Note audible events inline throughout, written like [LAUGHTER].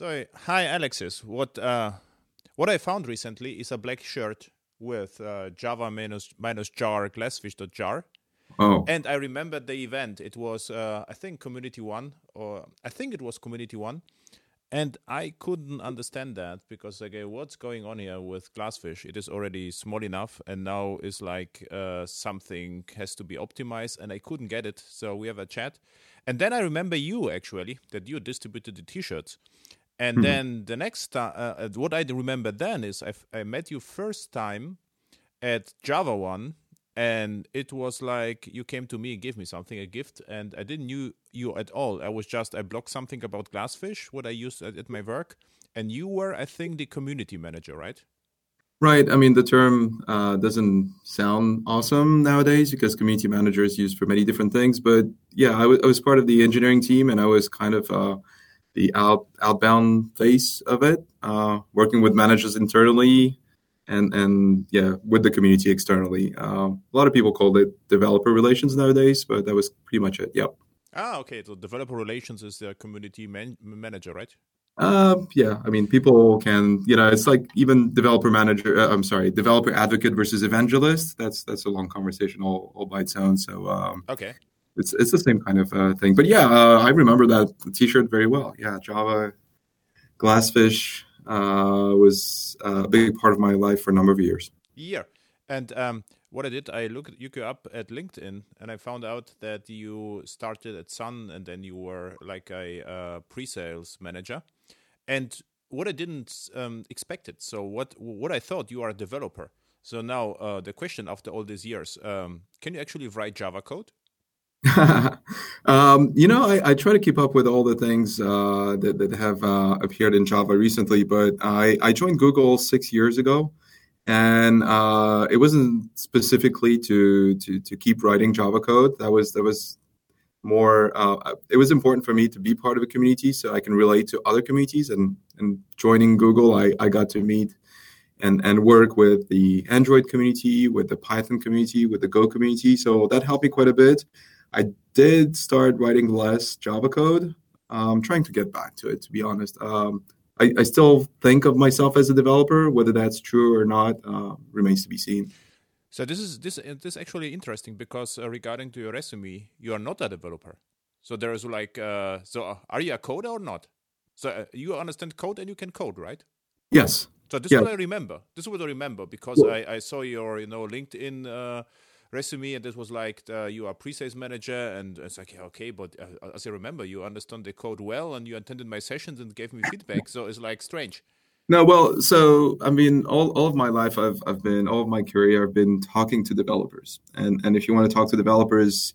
So, hi, Alexis. What uh, what I found recently is a black shirt with uh, Java minus minus jar glassfish.jar. Oh, And I remember the event. It was, uh, I think, Community One, or I think it was Community One. And I couldn't understand that because, okay, what's going on here with Glassfish? It is already small enough, and now is like uh, something has to be optimized, and I couldn't get it. So we have a chat. And then I remember you actually, that you distributed the t And then the next time, uh, uh, what I remember then is I, I met you first time at Java One, and it was like you came to me and gave me something, a gift, and I didn't knew you at all. I was just I blocked something about Glassfish, what I used at, at my work, and you were, I think, the community manager, right? right. I mean, the term uh, doesn't sound awesome nowadays because community manager is used for many different things. But yeah, I was part of the engineering team and I was kind of uh, the out outbound face of it, uh, working with managers internally and and yeah, with the community externally. Uh, a lot of people called it developer relations nowadays, but that was pretty much it. Yep. Ah, okay. So developer relations is the community man- manager, right? Uh, yeah, I mean, people can, you know, it's like even developer manager. Uh, I'm sorry, developer advocate versus evangelist. That's that's a long conversation all, all by its own. So um, Okay. It's it's the same kind of uh, thing. But yeah, uh, I remember that T-shirt very well. Yeah, Java, Glassfish uh, was a big part of my life for a number of years. year. And um, what I did, I looked look you up at LinkedIn, and I found out that you started at Sun, and then you were like a uh, pre-sales manager. And what I didn't um, expect it. So what what I thought you are a developer. So now uh, the question after all these years, um, can you actually write Java code? [LAUGHS] um, you know, I, I try to keep up with all the things uh, that, that have uh, appeared in Java recently, but I, I joined Google six years ago, and uh, it wasn't specifically to, to to keep writing Java code. That was that was more. Uh, it was important for me to be part of a community so I can relate to other communities. And and joining Google, I, I got to meet and and work with the Android community, with the Python community, with the Go community. So that helped me quite a bit. I did start writing less Java code. I'm trying to get back to it, to be honest. Um, I, I still think of myself as a developer. Whether that's true or not uh, remains to be seen. So this is this this is actually interesting because uh, regarding to your resume, you are not a developer. So there is like, uh, so uh, are you a coder or not? So uh, you understand code and you can code, right? Yes. So this Yeah. is what I remember. This is what I remember because I, I saw your you know LinkedIn uh, resume and this was like uh, you are pre-sales manager and it's like yeah, okay, but uh, as I remember, you understand the code well and you attended my sessions and gave me feedback. So it's like strange. No, well, so I mean, all, all of my life, I've I've been all of my career, I've been talking to developers, and and if you want to talk to developers,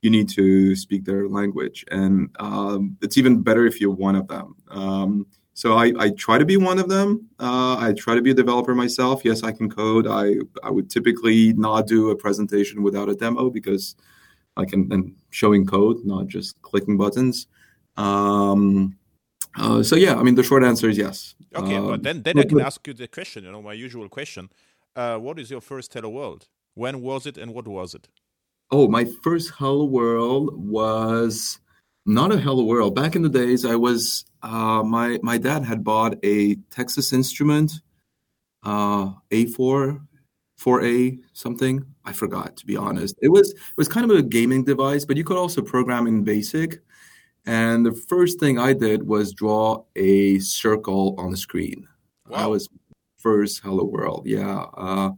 you need to speak their language, and um, it's even better if you're one of them. Um, so I, I try to be one of them. Uh, I try to be a developer myself. Yes, I can code. I I would typically not do a presentation without a demo because I can and showing code, not just clicking buttons. Um, uh, so yeah, I mean, the short answer is yes. Okay, Um, but then then I can but- ask you the question. You know, my usual question. Uh, what is your first Hello World? When was it and what was it? Oh, my first Hello World was not a Hello World. Back in the days, I was uh, my my dad had bought a Texas Instrument uh, A4, 4A something. I forgot to be honest. It was it was kind of a gaming device, but you could also program in BASIC. And the first thing I did was draw a circle on the screen. That was first Hello World. Yeah. Uh,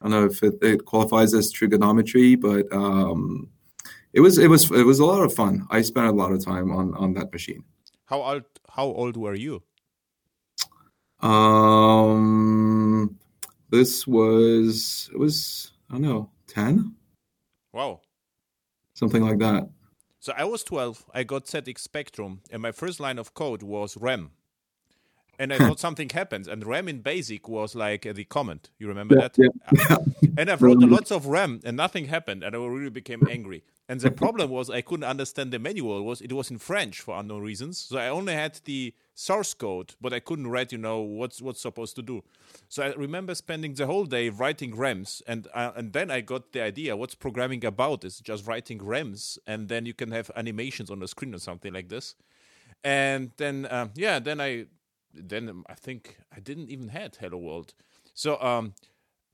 I don't know if it, it qualifies as trigonometry, but um, it was it was it was a lot of fun. I spent a lot of time on on that machine. How old how old were you? Um, this was it was I don't know ten Wow. something like that. So I was 12. I got ZX Spectrum, and my first line of code was REM. And I thought something happens. and REM in BASIC was like uh, the comment. You remember Yeah, that? yeah. [LAUGHS] And I've wrote lots of REM, and nothing happened, and I really became angry. And the problem was I couldn't understand the manual. It was it was in French for unknown reasons, so I only had the source code, but I couldn't read. You know what's what's supposed to do. So I remember spending the whole day writing REMs, and uh, and then I got the idea what's programming about is just writing REMs, and then you can have animations on the screen or something like this. And then uh, yeah, then I then I think I didn't even had Hello World. So um,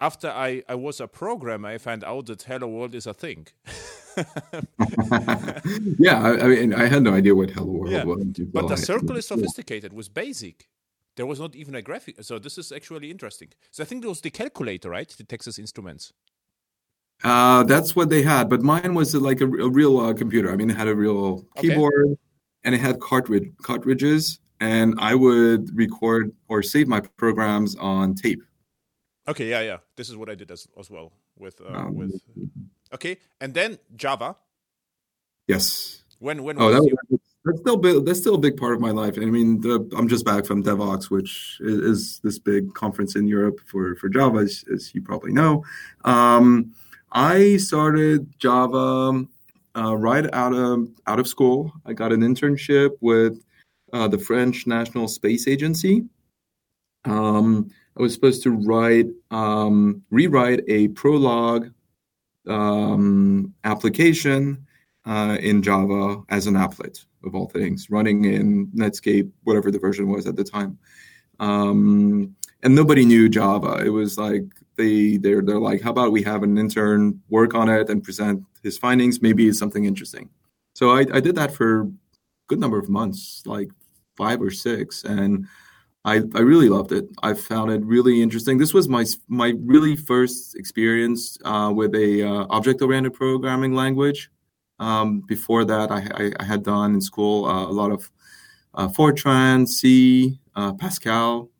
after I, I was a programmer, I found out that Hello World is a thing. [LAUGHS] yeah, I, I, mean, I had no idea what Hello World yeah. was. But the circle is sophisticated, was basic. There was not even a graphic. So this is actually interesting. So I think it was the calculator, right? The Texas Instruments. Uh, that's what they had, but mine was like a, a real uh, computer. I mean, it had a real keyboard okay. and it had cartridge cartridges, and I would record or save my programs on tape. Okay, yeah, yeah. This is what I did as as well with uh, um, with. Okay, and then Java. Yes. When when oh, that was, that's still that's still a big part of my life. I mean, the, I'm just back from Devoxx, which is, is, this big conference in Europe for for Java, as, as you probably know. Um, I started Java uh, right out of out of school. I got an internship with uh, the French National Space Agency. Um, I was supposed to write um, rewrite a Prolog um, application uh, in Java as an applet of all things, running in Netscape, whatever the version was at the time. Um, and nobody knew Java. It was like they they're they're like, how about we have an intern work on it and present his findings? Maybe it's something interesting. So I, I did that for a good number of months, like five or six, and I, I really loved it. I found it really interesting. This was my my really first experience uh, with a uh, object oriented programming language. Um, before that, I, I, had done in school uh, a lot of uh, Fortran, C, uh, Pascal,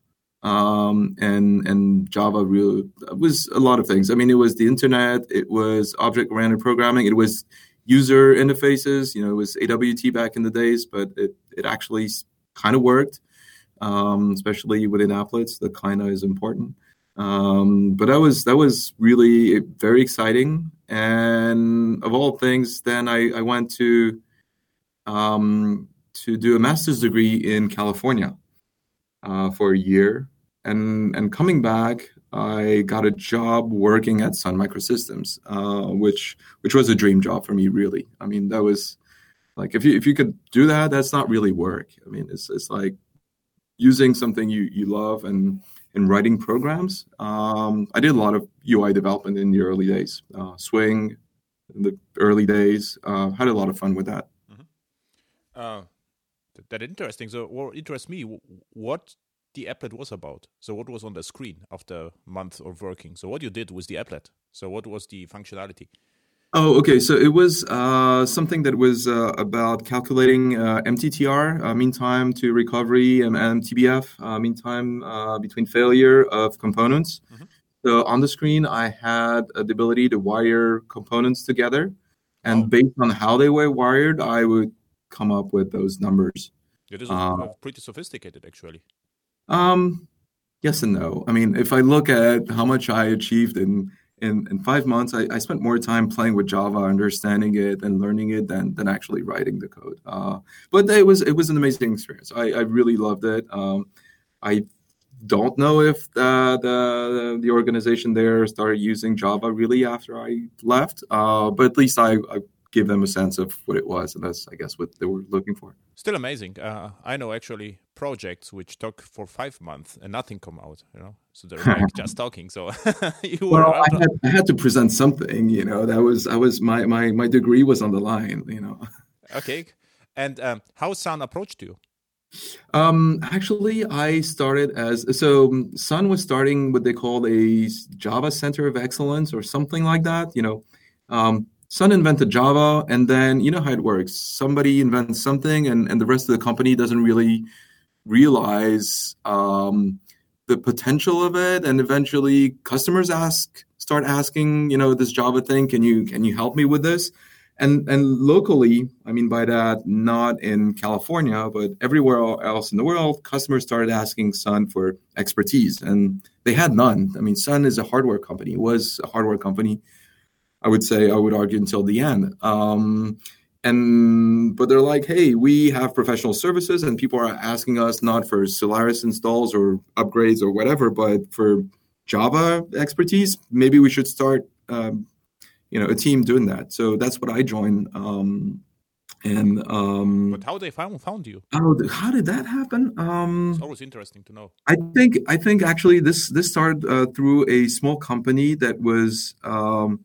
um, and and Java. Really was a lot of things. I mean, it was the internet, it was object-oriented programming, it was user interfaces. You know, it was AWT back in the days, but it it actually kind of worked, um, especially within applets. The kind of is important. Um, but that was that was really very exciting. And of all things, then I, I went to um, to do a master's degree in California uh, for a year, and and coming back, I got a job working at Sun Microsystems, uh, which which was a dream job for me. Really, I mean, that was like if you if you could do that, that's not really work. I mean, it's it's like using something you you love and in writing programs. Um, I did a lot of UI development in the early days, uh, Swing in the early days. Uh, had a lot of fun with that. Mm-hmm. Uh, that interesting. So, what interests me, what the applet was about. So, what was on the screen after a month of working? So, what you did with the applet. So, what was the functionality? Oh, okay. So it was uh, something that was uh, about calculating uh, MTTR, uh, mean time to recovery, and MTBF, uh, mean time uh, between failure of components. Mm-hmm. So on the screen, I had the ability to wire components together, and oh. based on how they were wired, I would come up with those numbers. It is pretty sophisticated, actually. Um, yes and no. I mean, if I look at how much I achieved in in, in five months, I, I, spent more time playing with Java, understanding it and learning it than, than actually writing the code. Uh, but it was it was an amazing experience. I, I really loved it. Um, I don't know if the, the, the organization there started using Java really after I left, uh, but at least I, I give them a sense of what it was, and that's I guess what they were looking for. Still amazing. Uh, I know actually projects which took for five months and nothing come out. You know, so they're like [LAUGHS] just talking. So [LAUGHS] you well, were. I had, I had, to present something. You know, that was I was my my my degree was on the line. You know. okay, and um, how Sun approached you? Um, actually, I started as so Sun was starting what they called a Java Center of Excellence or something like that. You know, um, Sun invented Java, and then you know how it works. Somebody invents something, and, and the rest of the company doesn't really realize um, the potential of it. And eventually, customers ask, start asking, you know, this Java thing, can you can you help me with this? And and locally, I mean by that, not in California, but everywhere else in the world, customers started asking Sun for expertise, and they had none. I mean, Sun is a hardware company, was a hardware company I would say I would argue until the end. Um, and but they're like, hey, we have professional services, and people are asking us not for Solaris installs or upgrades or whatever, but for Java expertise. Maybe we should start, um, you know, a team doing that. So that's what I joined. Um, And um, but how they found found you? Oh, how did that happen? Um, it's always interesting to know. I think I think actually this this started uh, through a small company that was um,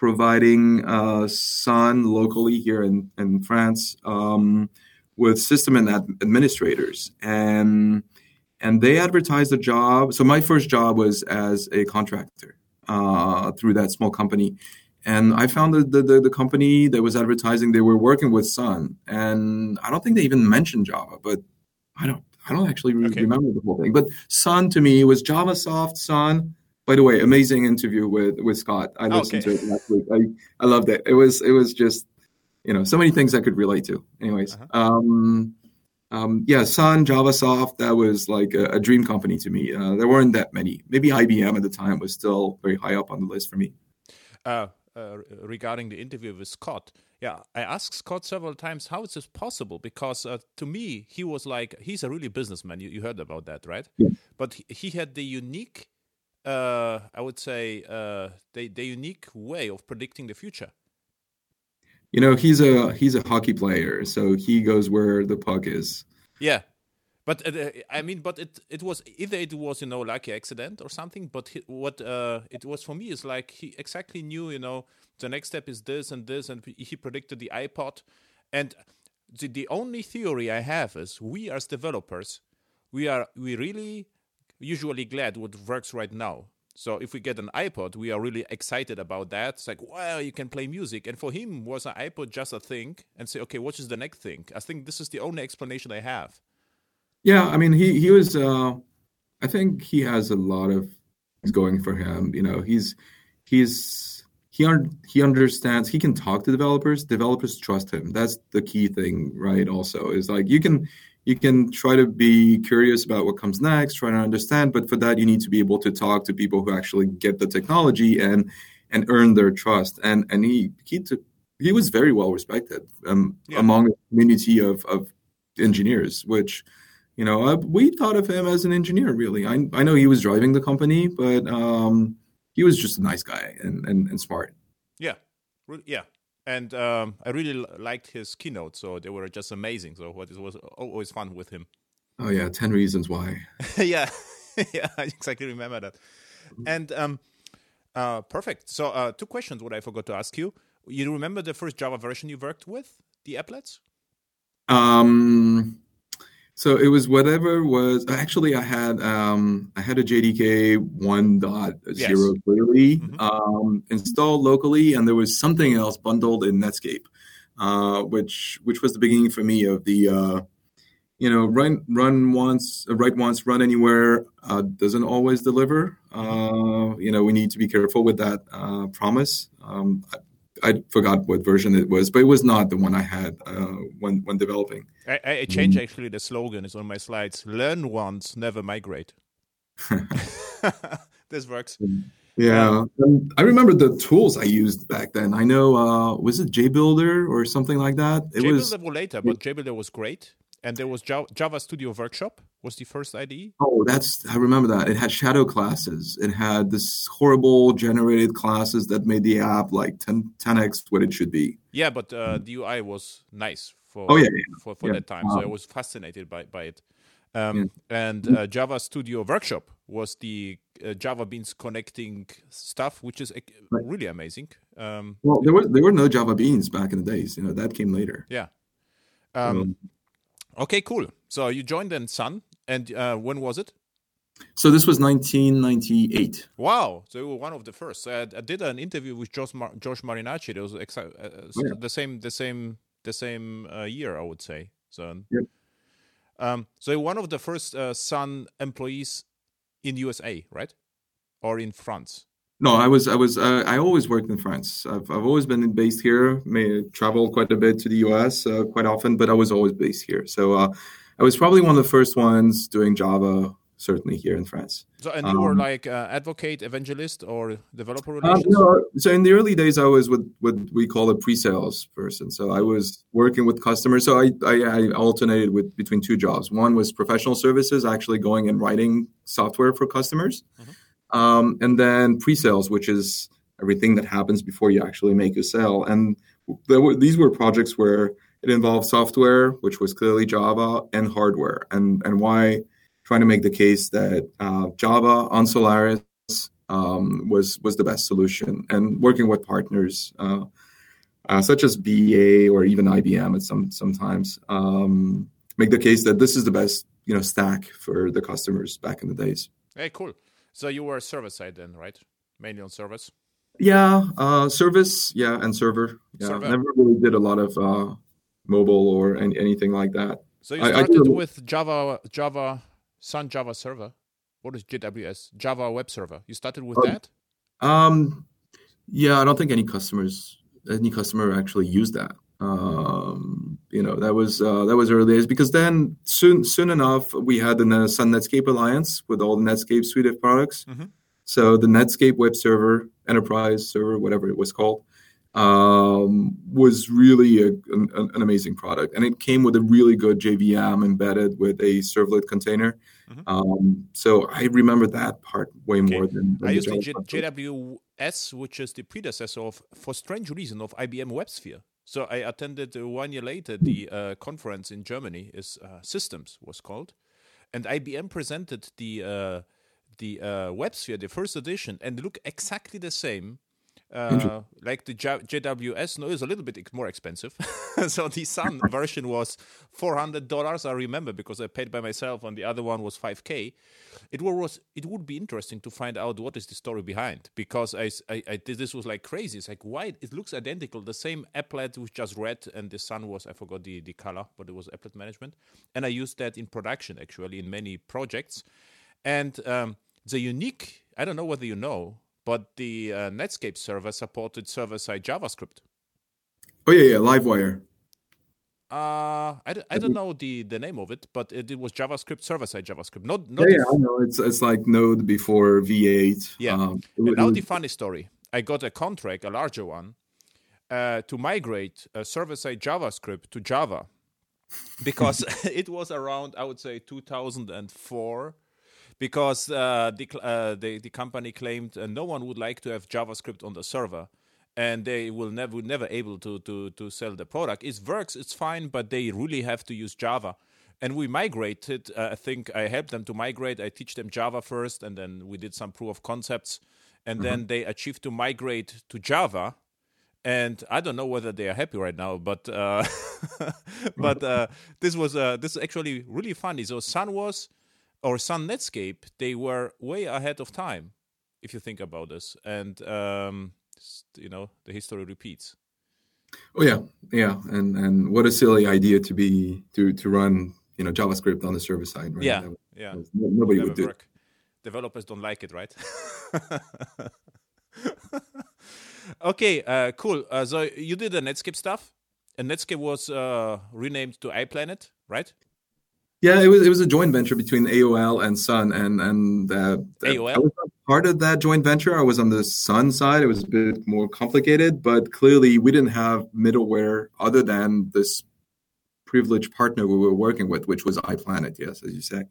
providing uh, Sun locally here in in France um, with system and ad- administrators, and and they advertised a job. So my first job was as a contractor uh, through that small company, and I found the, the, the company that was advertising they were working with Sun, and I don't think they even mentioned Java, but I don't I don't actually okay. remember the whole thing. But Sun to me was JavaSoft Sun. By the way, amazing interview with with Scott. I listened okay. to it last week. I I loved it. It was it was just you know so many things I could relate to. Anyways, uh-huh. um, um, yeah, Sun, JavaSoft, that was like a, a dream company to me. Uh, there weren't that many. Maybe IBM at the time was still very high up on the list for me. Uh, uh, regarding the interview with Scott. Yeah, I asked Scott several times how is this possible because uh, to me he was like he's a really businessman. You, you heard about that, right? Yeah. But he, he had the unique, uh, I would say, uh, the the unique way of predicting the future. You know, he's a he's a hockey player, so he goes where the puck is. Yeah, but uh, I mean, but it it was either it was you know lucky accident or something. But he, what uh, it was for me is like he exactly knew you know the next step is this and this, and he predicted the iPod. And the the only theory I have is we as developers, we are we really usually glad what works right now. So if we get an iPod, we are really excited about that. It's like, wow, you can play music. And for him, was an iPod just a thing? And say, okay, what is the next thing? I think this is the only explanation I have. Yeah, I mean, he he was. Uh, I think he has a lot of going for him. You know, he's he's he un- he understands. He can talk to developers. Developers trust him. That's the key thing, right? Also, is like you can you can try to be curious about what comes next, try to understand, but for that you need to be able to talk to people who actually get the technology and and earn their trust. And and he he took, he was very well respected um, yeah. among a community of of engineers, which you know, uh, we thought of him as an engineer. Really, I I know he was driving the company, but um, he was just a nice guy and and, and smart. Yeah, yeah, and um, I really liked his keynote. So they were just amazing. So what it was always fun with him. Oh yeah, ten reasons why. [LAUGHS] yeah, [LAUGHS] yeah, I exactly remember that. And um, uh, perfect. So uh, two questions. What I forgot to ask you. You remember the first Java version you worked with, the applets? Um, so it was whatever was actually I had um, I had a JDK 1.0 yes. clearly mm-hmm. um, installed locally, and there was something else bundled in Netscape, uh, which which was the beginning for me of the uh, you know run run once write once run anywhere uh, doesn't always deliver. Uh, you know we need to be careful with that uh, promise. Um, I forgot what version it was, but it was not the one I had uh, when when developing. I, I changed mm. actually the slogan It's on my slides: "Learn once, never migrate." [LAUGHS] this works. Yeah, um, I remember the tools I used back then. I know uh, was it JBuilder or something like that. It JBuilder was later, but JBuilder was great and there was Java Studio Workshop was the first IDE. Oh, that's I remember that. It had shadow classes. It had this horrible generated classes that made the app like 10, x what it should be. Yeah, but uh, the UI was nice for oh, yeah, yeah. for, for yeah. that time. So I was fascinated by by it. Um, and uh, Java Studio Workshop was the uh, Java Beans connecting stuff, which is right. really amazing. Um, well, there were there were no Java Beans back in the days. You know that came later. Yeah. Um, um Okay, cool. So you joined then Sun, and uh, when was it? So this was 1998. Wow! So you were one of the first. I, I did an interview with Josh, Mar- Josh Marinacci. It was ex- uh, uh oh, yeah. the same, the same, the same uh, year, I would say. So, yep. um, so one of the first uh, Sun employees in USA, right, or in France? No, I was I was uh, I always worked in France. I've I've always been based here. May travel quite a bit to the U.S. Uh, quite often, but I was always based here. So uh, I was probably one of the first ones doing Java, certainly here in France. So and you um, were like uh, advocate, evangelist, or developer uh, relations. no, so in the early days, I was what what we call a pre-sales person. So I was working with customers. So I I, I alternated with between two jobs. One was professional services, actually going and writing software for customers. Mm-hmm um, and then pre-sales, which is everything that happens before you actually make a sale. And were, these were projects where It involved software, which was clearly Java, and hardware. And and why trying to make the case that uh, Java on Solaris um, was was the best solution, and working with partners uh, uh, such as BEA or even IBM at some sometimes um, make the case that this is the best you know stack for the customers back in the days. Hey, cool. So you were server side then, right? Mainly on servers. Yeah, uh, service, yeah, and server. Yeah, server. never really did a lot of uh, mobile or any, anything like that. So you started I, I with Java, Java, Sun Java Server. What is JWS? Java Web Server. You started with uh, that? Um, yeah, I don't think any customers, any customer actually used that. Um, you know, that was uh, that was early days because then soon soon enough we had the Sun Netscape alliance with all the Netscape suite of products. Mm-hmm. So the Netscape web server, enterprise server, whatever it was called, um, was really a, an, an, amazing product, and it came with a really good JVM embedded with a servlet container. Mm-hmm. Um, so I remember that part way okay. more than, than I used the J- JWS, which is the predecessor of, for strange reason, of IBM WebSphere. So I attended uh, one year later the uh, conference in Germany. Is uh, Systems was called, and IBM presented the uh, the uh, WebSphere, the first edition, and look exactly the same uh, like the JWS, no, it's a little bit more expensive. [LAUGHS] so the Sun [LAUGHS] version was four hundred dollars. I remember because I paid by myself, and the other one was five k. It was it would be interesting to find out what is the story behind because I, I, I this was like crazy. It's like why it looks identical, the same applet was just red, and the Sun was I forgot the the color, but it was applet management, and I used that in production actually in many projects, and um, the unique. I don't know whether you know but the uh, Netscape server supported server-side JavaScript. Oh yeah, yeah, Livewire. Uh, I, I don't know the, the name of it, but it, it was JavaScript server-side JavaScript. Not, not yeah, yeah, I know. It's it's like Node before V8. Yeah. Um, and now the funny story. I got a contract, a larger one, uh, to migrate a server-side JavaScript to Java, because [LAUGHS] [LAUGHS] it was around I would say 2004 because uh, the, uh, the, the company claimed uh, no one would like to have JavaScript on the server, and they will never never able to to to sell the product. It works, it's fine, but they really have to use Java. And we migrated. Uh, I think I helped them to migrate. I teach them Java first, and then we did some proof of concepts, and mm-hmm. then they achieved to migrate to Java and I don't know whether they are happy right now, but uh, [LAUGHS] but uh, this was uh, this is actually really funny. So Sun was or Sun Netscape, they were way ahead of time, if you think about this. And um, you know, the history repeats. Oh yeah, yeah, and and what a silly idea to be to to run you know JavaScript on the server side, right? Yeah, yeah. nobody would do. Work. Developers don't like it, right? [LAUGHS] okay, uh, cool. Uh, so you did the Netscape stuff, and Netscape was uh, renamed to iPlanet, right? Yeah, it was it was a joint venture between AOL and Sun, and and uh, AOL. I was part of that joint venture. I was on the Sun side. It was a bit more complicated, but clearly we didn't have middleware other than this privileged partner we were working with, which was iPlanet. Yes, as you say,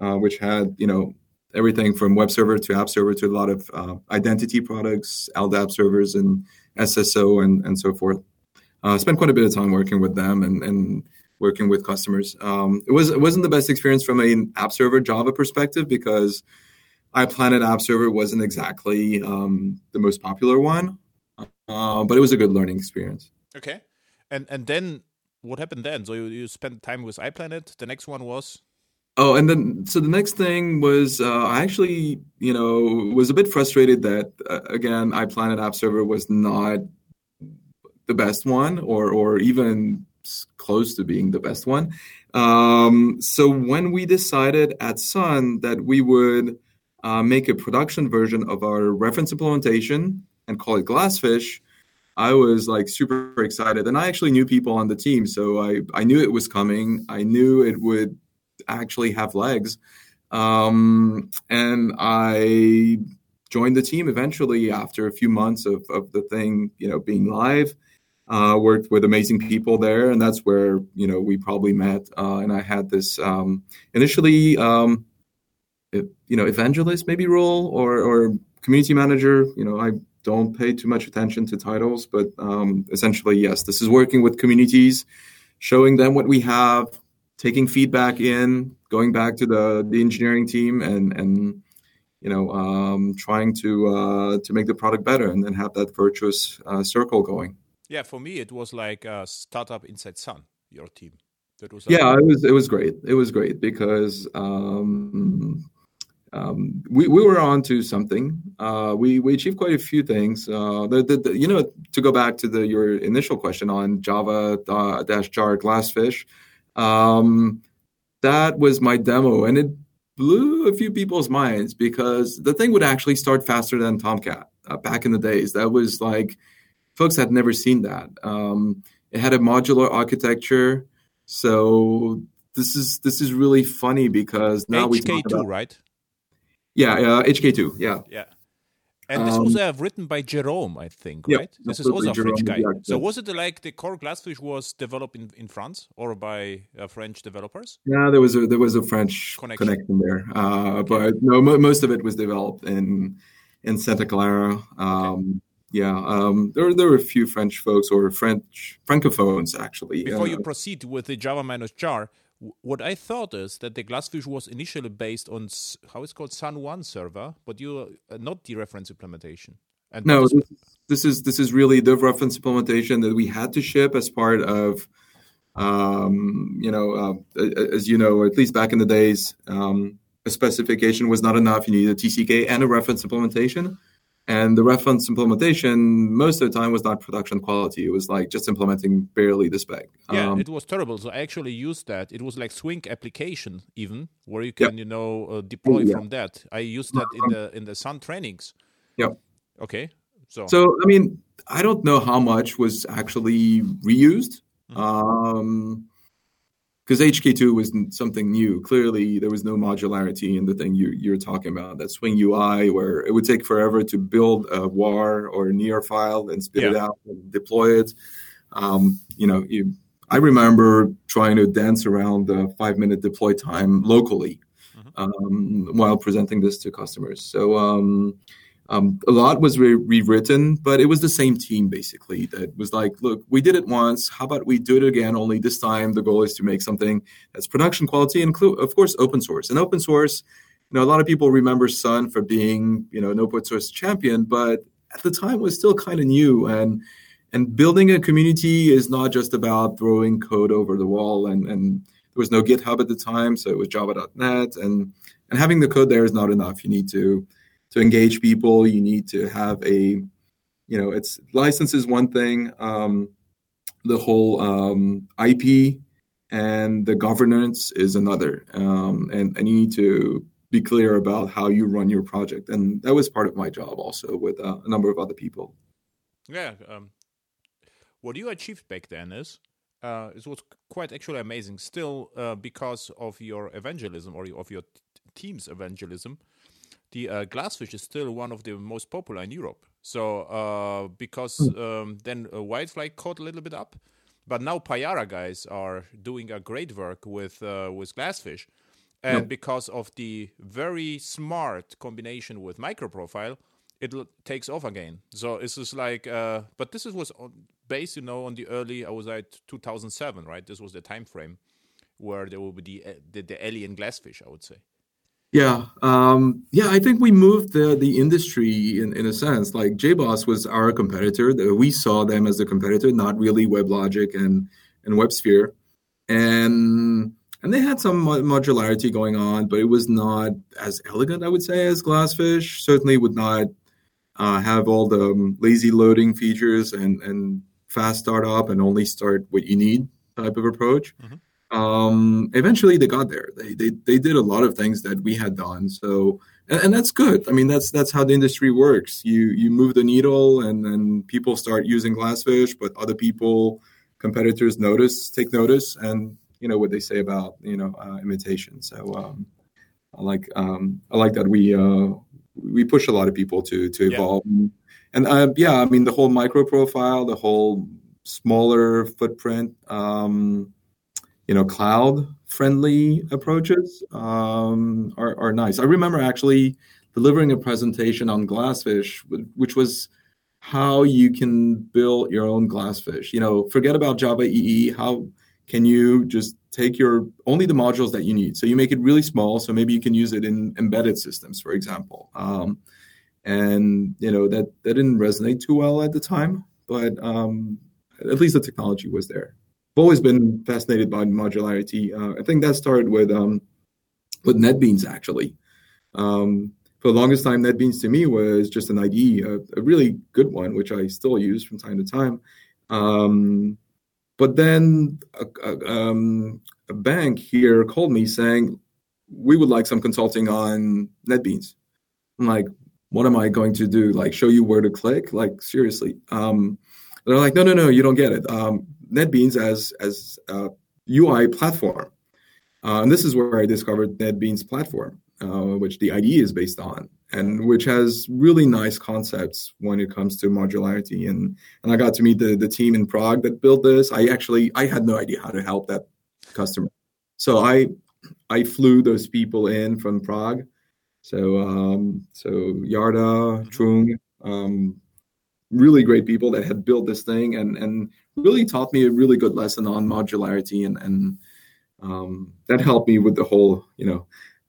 uh, which had you know everything from web server to app server to a lot of uh, identity products, LDAP servers, and SSO and and so forth. Uh, spent quite a bit of time working with them and and working with customers. Um, it was it wasn't the best experience from an app server Java perspective because iPlanet app server wasn't exactly um, the most popular one, uh, but it was a good learning experience. Okay, and and then what happened then? So you, you spent time with iPlanet. The next one was. Oh, and then so the next thing was uh, I actually, you know, was a bit frustrated that uh, again iPlanet App Server was not the best one, or or even close to being the best one. Um, so when we decided at Sun that we would uh, make a production version of our reference implementation and call it Glassfish, I was like super excited. And I actually knew people on the team, so I I knew it was coming. I knew it would actually have legs, um, and I joined the team eventually after a few months of, of the thing, you know, being live uh, worked with amazing people there, and that's where you know we probably met. Uh, and I had this um, initially, um, you know, evangelist maybe role or or community manager. You know, I don't pay too much attention to titles, but um, essentially, yes, this is working with communities showing them what we have, taking feedback in, going back to the the engineering team, and and you know um, trying to uh, to make the product better, and then have that virtuous uh, circle going. Yeah, for me it was like a startup inside Sun. Your team. That was yeah, it was it was great. It was great because um, um, we, we were on to something. Uh, we we achieved quite a few things. Uh, the, the, the, you know to go back to the your initial question on Java uh, dash jar Glassfish, um, that was my demo, and it blew a few people's minds because the thing would actually start faster than Tomcat uh, back in the days. That was like folks had never seen that. Um, it had a modular architecture, so this is this is really funny because now we're HK2, we talk about right yeah, uh, HK2. Yeah. Yeah. And this um, was uh, written by Jerome, I think, right? This is also a French guy. So was it like the core Glassfish was developed in, in France or by uh, French developers? Yeah, there was a there was a French connection, connection there, uh, okay. but no, most of it was developed in in Santa Clara. Um, okay. Yeah, um, there there were a few French folks or French francophones actually. Before you uh, proceed with the Java minus jar, what I thought is that the Glassfish was initially based on how it's called Sun One server, but you uh, not the reference implementation. And no, is- this is this is really the reference implementation that we had to ship as part of, um, you know, uh, as you know, at least back in the days, um, a specification was not enough. You needed a TCK and a reference implementation and the reference implementation most of the time was not production quality. It was like just implementing barely the spec. Yeah um, it was terrible. So i actually used that. It was like swing application even where you can you know uh, deploy yeah. from that. I used that in the in the sun trainings. Yeah okay so so i mean i don't know how much was actually reused. Mm-hmm. um because HK2 was something new. Clearly, there was no modularity in the thing you, are talking about, that Swing UI, where it would take forever to build a WAR or a NEAR file and spit yeah. it out and deploy it. Um, you know, you, I remember trying to dance around the five minute deploy time locally mm-hmm. um, while presenting this to customers. So, um, um, a lot was re- rewritten, but it was the same team basically that was like, look, we did it once. How about we do it again? Only this time, the goal is to make something that's production quality and, of course, open source. And open source, you know, a lot of people remember Sun for being, you know, an open source champion, but at the time was still kind of new. And and building a community is not just about throwing code over the wall. And and there was no GitHub at the time, so it was Java.net. And and having the code there is not enough. You need to to engage people. You need to have a you know it's license is one thing um, the whole um, ip and the governance is another um, and, and you need to be clear about how you run your project. And that was part of my job also with uh, a number of other people. Yeah um, what you achieved back then is uh, it was quite actually amazing. Still uh, because of your evangelism or of your team's evangelism the uh, glassfish is still one of the most popular in Europe. So uh, because hmm. um, then uh, WildFly caught a little bit up, but now Payara guys are doing a great work with uh, with glassfish, and yep. because of the very smart combination with microprofile, it l- takes off again. So this is like, uh, but this is, was based, you know, on the early. I was at 2007, right? This was the time frame where there will be the the, the alien glassfish, I would say. Yeah, um, yeah. I think we moved the the industry in, in a sense. Like JBoss was our competitor. We saw them as a competitor, not really WebLogic and and WebSphere, and and they had some modularity going on, but it was not as elegant, I would say, as Glassfish. Certainly, would not uh, have all the um, lazy loading features and and fast startup and only start what you need type of approach. Mm-hmm um, eventually they got there. They, they they did a lot of things that we had done. So and, and, that's good. I mean that's that's how the industry works. You you move the needle and then people start using glassfish, but other people, competitors notice, take notice, and you know what they say about you know uh, imitation. So um, I like um, I like that we uh, we push a lot of people to to evolve. Yeah. And uh, yeah, I mean the whole micro profile, the whole smaller footprint. Um, you know cloud friendly approaches um, are, are nice. I remember actually delivering a presentation on Glassfish, which was how you can build your own Glassfish. You know, forget about Java EE. How can you just take your only the modules that you need? So you make it really small. So maybe you can use it in embedded systems, for example. Um, and you know that that didn't resonate too well at the time, but um, at least the technology was there. I've always been fascinated by modularity. Uh, I think that started with um, with NetBeans actually. Um, for the longest time, NetBeans to me was just an IDE, a, a really good one, which I still use from time to time. Um, but then a, a, um, a, bank here called me saying, we would like some consulting on NetBeans. I'm like, what am I going to do? Like, show you where to click? Like, seriously. Um, they're like, no, no, no, you don't get it. NetBeans as as a UI platform, uh, and this is where I discovered NetBeans platform, uh, which the IDE is based on and which has really nice concepts when it comes to modularity. And and I got to meet the the team in Prague that built this. I actually I had no idea how to help that customer. So I I flew those people in from Prague. So um so Yarda Tulach um really great people that had built this thing. And and really taught me a really good lesson on modularity and and um, that helped me with the whole you know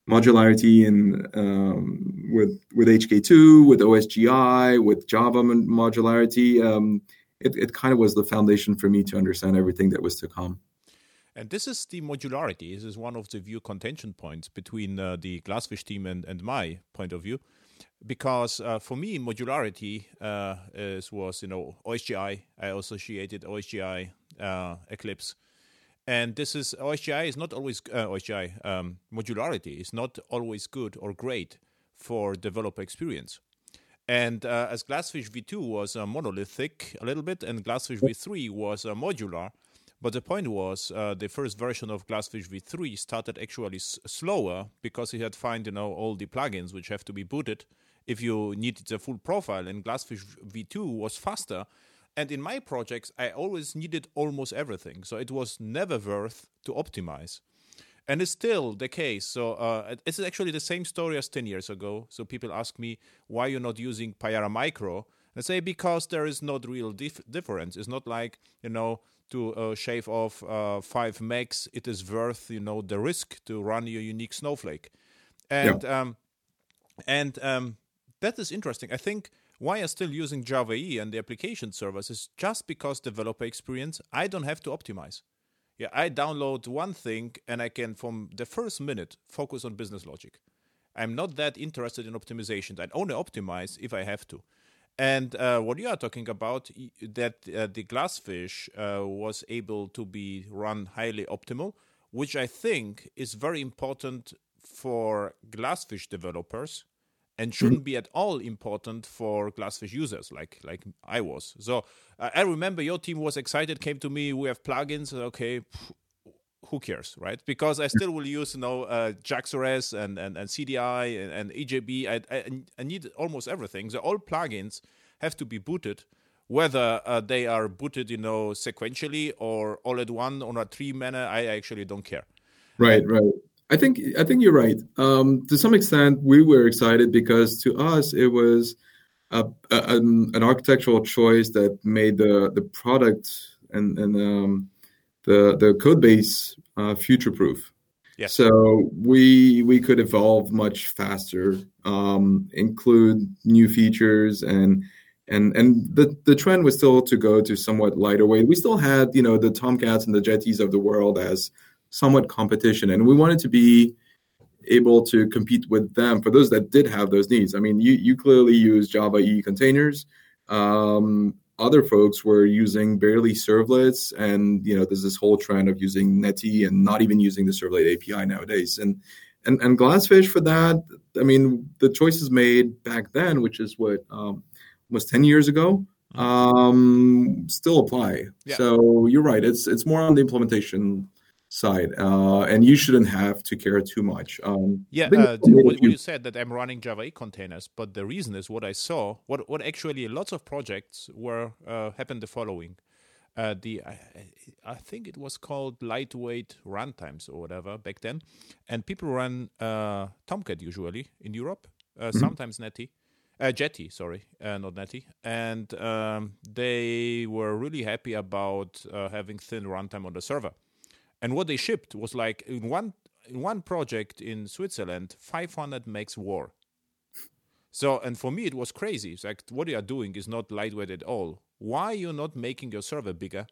modularity and um, with with HK2, with OSGI, with Java modularity. Um, it, it kind of was the foundation for me to understand everything that was to come. And this is the modularity. This is one of the view contention points between uh, the Glassfish team and, and my point of view. Because uh, for me, modularity uh, is, was, you know, OSGI. I associated OSGI, uh, Eclipse, and this is OSGI is not always uh, OSGI um, modularity is not always good or great for developer experience. And uh, as Glassfish v2 was uh, monolithic a little bit, and Glassfish v3 was modular, but the point was uh, the first version of Glassfish v3 started actually s- slower because it had find you know all the plugins which have to be booted if you needed the full profile, and Glassfish v2 was faster and in my projects, I always needed almost everything. So it was never worth to optimize. And it's still the case. So uh, it's actually the same story as 10 years ago. So people ask me, why you're not using Payara Micro? I say, because there is not real dif- difference. It's not like, you know, to uh, shave off uh, five megs, it is worth, you know, the risk to run your unique snowflake. And, yeah. um, and um, that is interesting. I think why I'm still using Java EE and the application servers is just because developer experience, I don't have to optimize. Yeah, I download one thing and I can, from the first minute, focus on business logic. I'm not that interested in optimization. I only optimize if I have to. And uh, what you are talking about, that uh, the Glassfish uh, was able to be run highly optimal, which I think is very important for Glassfish developers and shouldn't mm-hmm. be at all important for Glassfish users like like I was. So uh, I remember your team was excited, came to me. We have plugins. Okay, who cares, right? Because I still will use you know uh, JAX-RS and, and and CDI and, and EJB. I, I, I need almost everything. So all plugins have to be booted. Whether uh, they are booted, you know, sequentially or all at one on a tree manner, I actually don't care. Right, right. I think I think you're right. Um, to some extent, we were excited because to us it was a, a, an, an, architectural choice that made the the product and and um, the the code base uh, future proof. Yes. So we we could evolve much faster, um, include new features and and and the the trend was still to go to somewhat lighter weight. We still had you know the Tomcats and the Jetties of the world as somewhat competition, and we wanted to be able to compete with them for those that did have those needs. I mean, you you clearly use Java EE containers. Um, other folks were using barely servlets, and you know, there's this whole trend of using Netty and not even using the servlet API nowadays. And and and Glassfish for that, I mean, the choices made back then, which is what um, was ten years ago, mm-hmm. um, still apply. Yeah. So you're right. It's it's more on the implementation side, uh, and you shouldn't have to care too much. Um, yeah, uh, what, you said that I'm running Java EE containers, but the reason is what I saw. What what actually lots of projects were uh, happened the following. Uh, the I, I, think it was called lightweight runtimes or whatever back then, and people run uh, Tomcat usually in Europe, uh, mm-hmm. sometimes Netty. Uh, Jetty, sorry, uh, not Netty, and um, they were really happy about uh, having thin runtime on the server And what they shipped was like in one in one project in Switzerland, 500 makes war. So, and for me, it was crazy. It's like, what you are doing is not lightweight at all. Why you not making your server bigger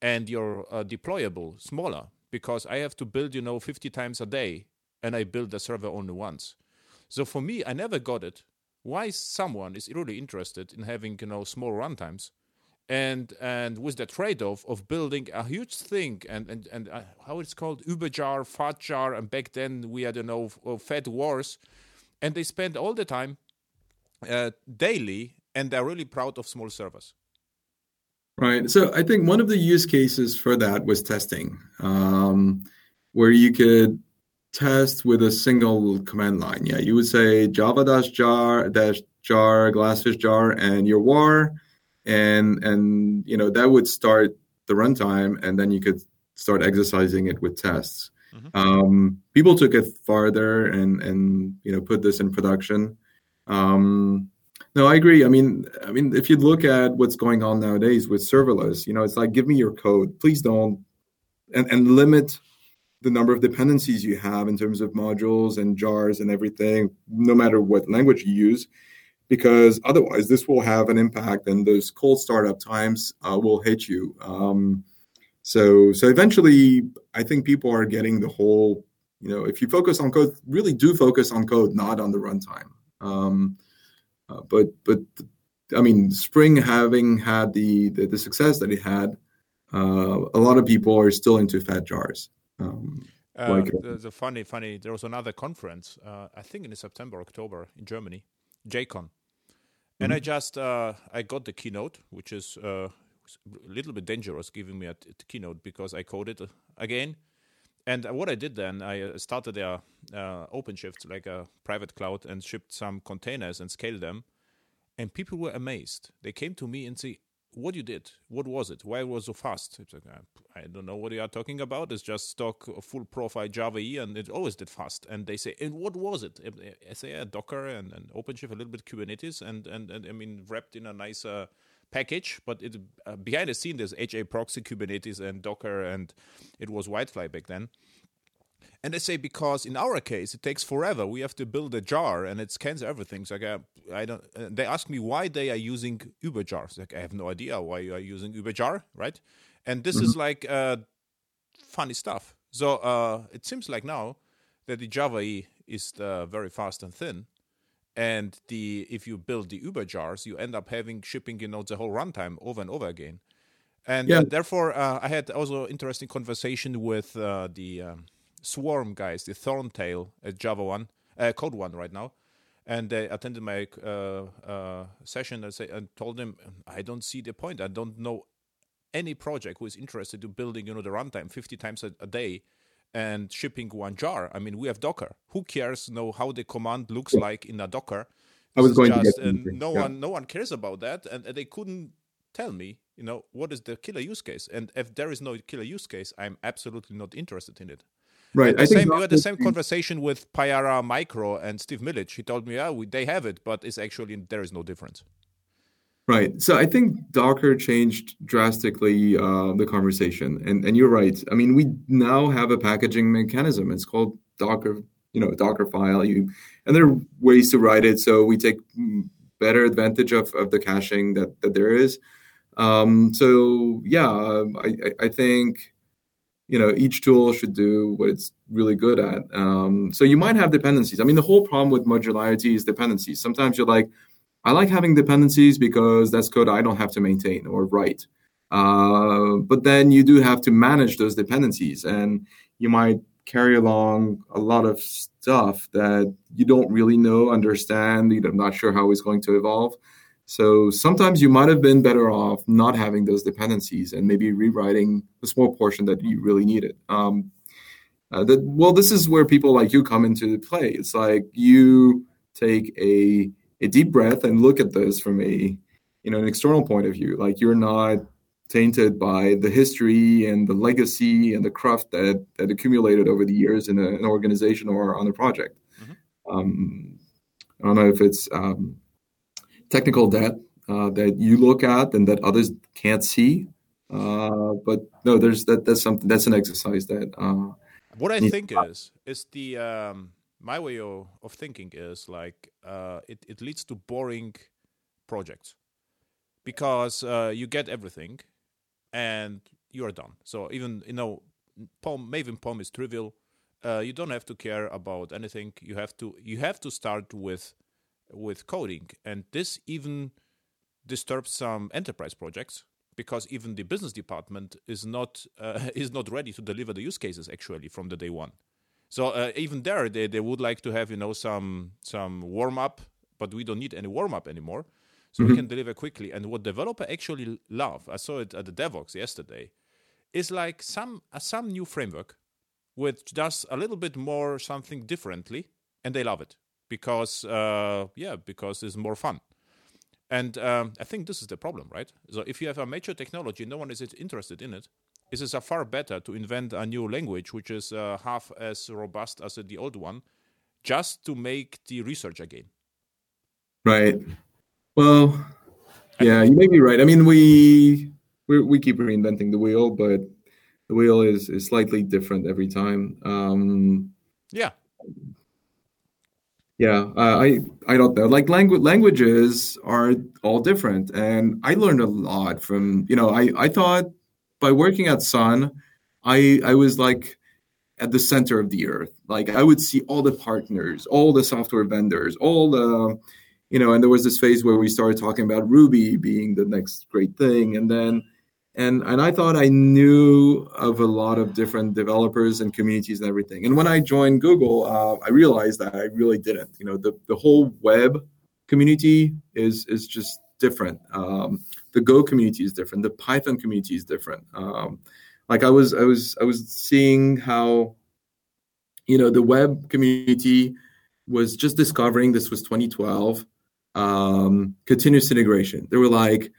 and your uh, deployable smaller? Because I have to build, you know, 50 times a day, and I build the server only once. So for me, I never got it. Why someone is really interested in having, you know, small runtimes, and and with the trade-off of building a huge thing and and and uh, how it's called Überjar, Fatjar, and back then we had you know Fed wars and they spend all the time uh, daily and they're really proud of small servers. Right. So i think one of the use cases for that was testing um, where you could test with a single command line. Yeah you would say java dash jar dash jar glassfish jar and your war and and you know that would start the runtime and then you could start exercising it with tests Mm-hmm. Um, people took it farther and and you know put this in production. Um, no, I agree. I mean, I mean, if you look at what's going on nowadays with serverless, you know, it's like give me your code, please don't, and and limit the number of dependencies you have in terms of modules and jars and everything, no matter what language you use, because otherwise this will have an impact, and those cold startup times uh, will hit you. Um, so so eventually, I think people are getting the whole. You know, if you focus on code, really do focus on code, not on the runtime. Um, uh, but but I mean, Spring having had the the, the success that it had, uh, a lot of people are still into fat jars. Um, uh, like, the, the, funny, funny. There was another conference, uh, I think in September, October in Germany, JCon, and mm-hmm. I just uh, I got the keynote, which is uh, a little bit dangerous giving me a, t- a keynote because I coded uh, again. And what I did then, I uh, started a uh, OpenShift, like a private cloud, and shipped some containers and scaled them. And people were amazed. They came to me and say, "What you did? What was it? Why it was so fast?" Like, I don't know what you are talking about. It's just stock full profile Java E, and it always did fast. And they say, "And what was it?" I say, yeah, Docker and, and OpenShift, a little bit Kubernetes, and and and I mean wrapped in a nice. Package, but it uh, behind the scene there's HA proxy, Kubernetes, and Docker, and it was WildFly back then. And they say because in our case it takes forever. We have to build a jar and it scans everything. So like I, I don't. they ask me why they are using Uber jars. like I have no idea why you are using Uber jar, right? And this mm-hmm. is like uh, funny stuff. So uh, it seems like now that the Java E is uh, very fast and thin, and the if you build the uber jars you end up having shipping you know the whole runtime over and over again and yeah. uh, therefore uh, i had also interesting conversation with uh, the um, swarm guys the thorntail at java one uh, code one right now and they attended my uh, uh, session and, say, and told them i don't see the point i don't know any project who is interested in building you know the runtime 50 times a, a day and shipping one jar. I mean, we have Docker. Who cares know how the command looks like in a Docker? I was going just, to and no yeah. one no one cares about that and, and, they couldn't tell me, you know, what is the killer use case. And if there is no killer use case, I'm absolutely not interested in it. Right. I same, we had the same conversation with Payara Micro and Steve Millidge. He told me, yeah, we, they have it, but it's actually there is no difference. Right. So I think Docker changed drastically uh, the conversation, and and you're right. I mean, we now have a packaging mechanism. It's called Docker, you know, Docker file. You and there are ways to write it, so we take better advantage of, of the caching that that there is. Um, so yeah, I I think you know each tool should do what it's really good at. Um, so you might have dependencies. I mean, the whole problem with modularity is dependencies. Sometimes you're like I like having dependencies because that's code I don't have to maintain or write. Uh, but then you do have to manage those dependencies, and you might carry along a lot of stuff that you don't really know, understand. You're not sure how it's going to evolve. So sometimes you might have been better off not having those dependencies and maybe rewriting the small portion that you really needed. Um, uh, that, well, this is where people like you come into play. It's like you take a a deep breath and look at this from a you know an external point of view like you're not tainted by the history and the legacy and the craft that that accumulated over the years in a, an organization or on a project mm-hmm. um, i don't know if it's um, technical debt uh, that you look at and that others can't see Uh, but no, there's that. That's something. That's an exercise that. Uh, what I think is is the um, my way of, of thinking is like uh, it it leads to boring projects because uh, you get everything and you're done. So even you know, POM, Maven POM is trivial. Uh, you don't have to care about anything. You have to you have to start with with coding, and this even disturbs some enterprise projects because even the business department is not uh, [LAUGHS] is not ready to deliver the use cases actually from the day one. So uh, even there, they, they would like to have you know some some warm up, but we don't need any warm up anymore. So mm-hmm. we can deliver quickly. And what developer actually love, I saw it at the Devoxx yesterday, is like some uh, some new framework which does a little bit more something differently, and they love it because uh, yeah, because it's more fun. And um, I think this is the problem, right? So if you have a mature technology, no one is interested in it. It is far better to invent a new language which is uh, half as robust as the old one, just to make the research again. Right. Well, yeah, you may be right. I mean, we we we keep reinventing the wheel, but the wheel is is slightly different every time. Um, yeah, yeah, uh, I I don't know. Like language languages are all different, and I learned a lot from you know. I I thought by working at Sun, I I was like at the center of the earth. Like I would see all the partners, all the software vendors, all the you know. And there was this phase where we started talking about Ruby being the next great thing, and then and and I thought I knew of a lot of different developers and communities and everything. And when I joined Google, uh, I realized that I really didn't. You know, the the whole web community is is just different. Um, the Go community is different. The Python community is different. Um, like I was I was I was seeing how you know the web community was just discovering this was 2012 um, continuous integration. They were like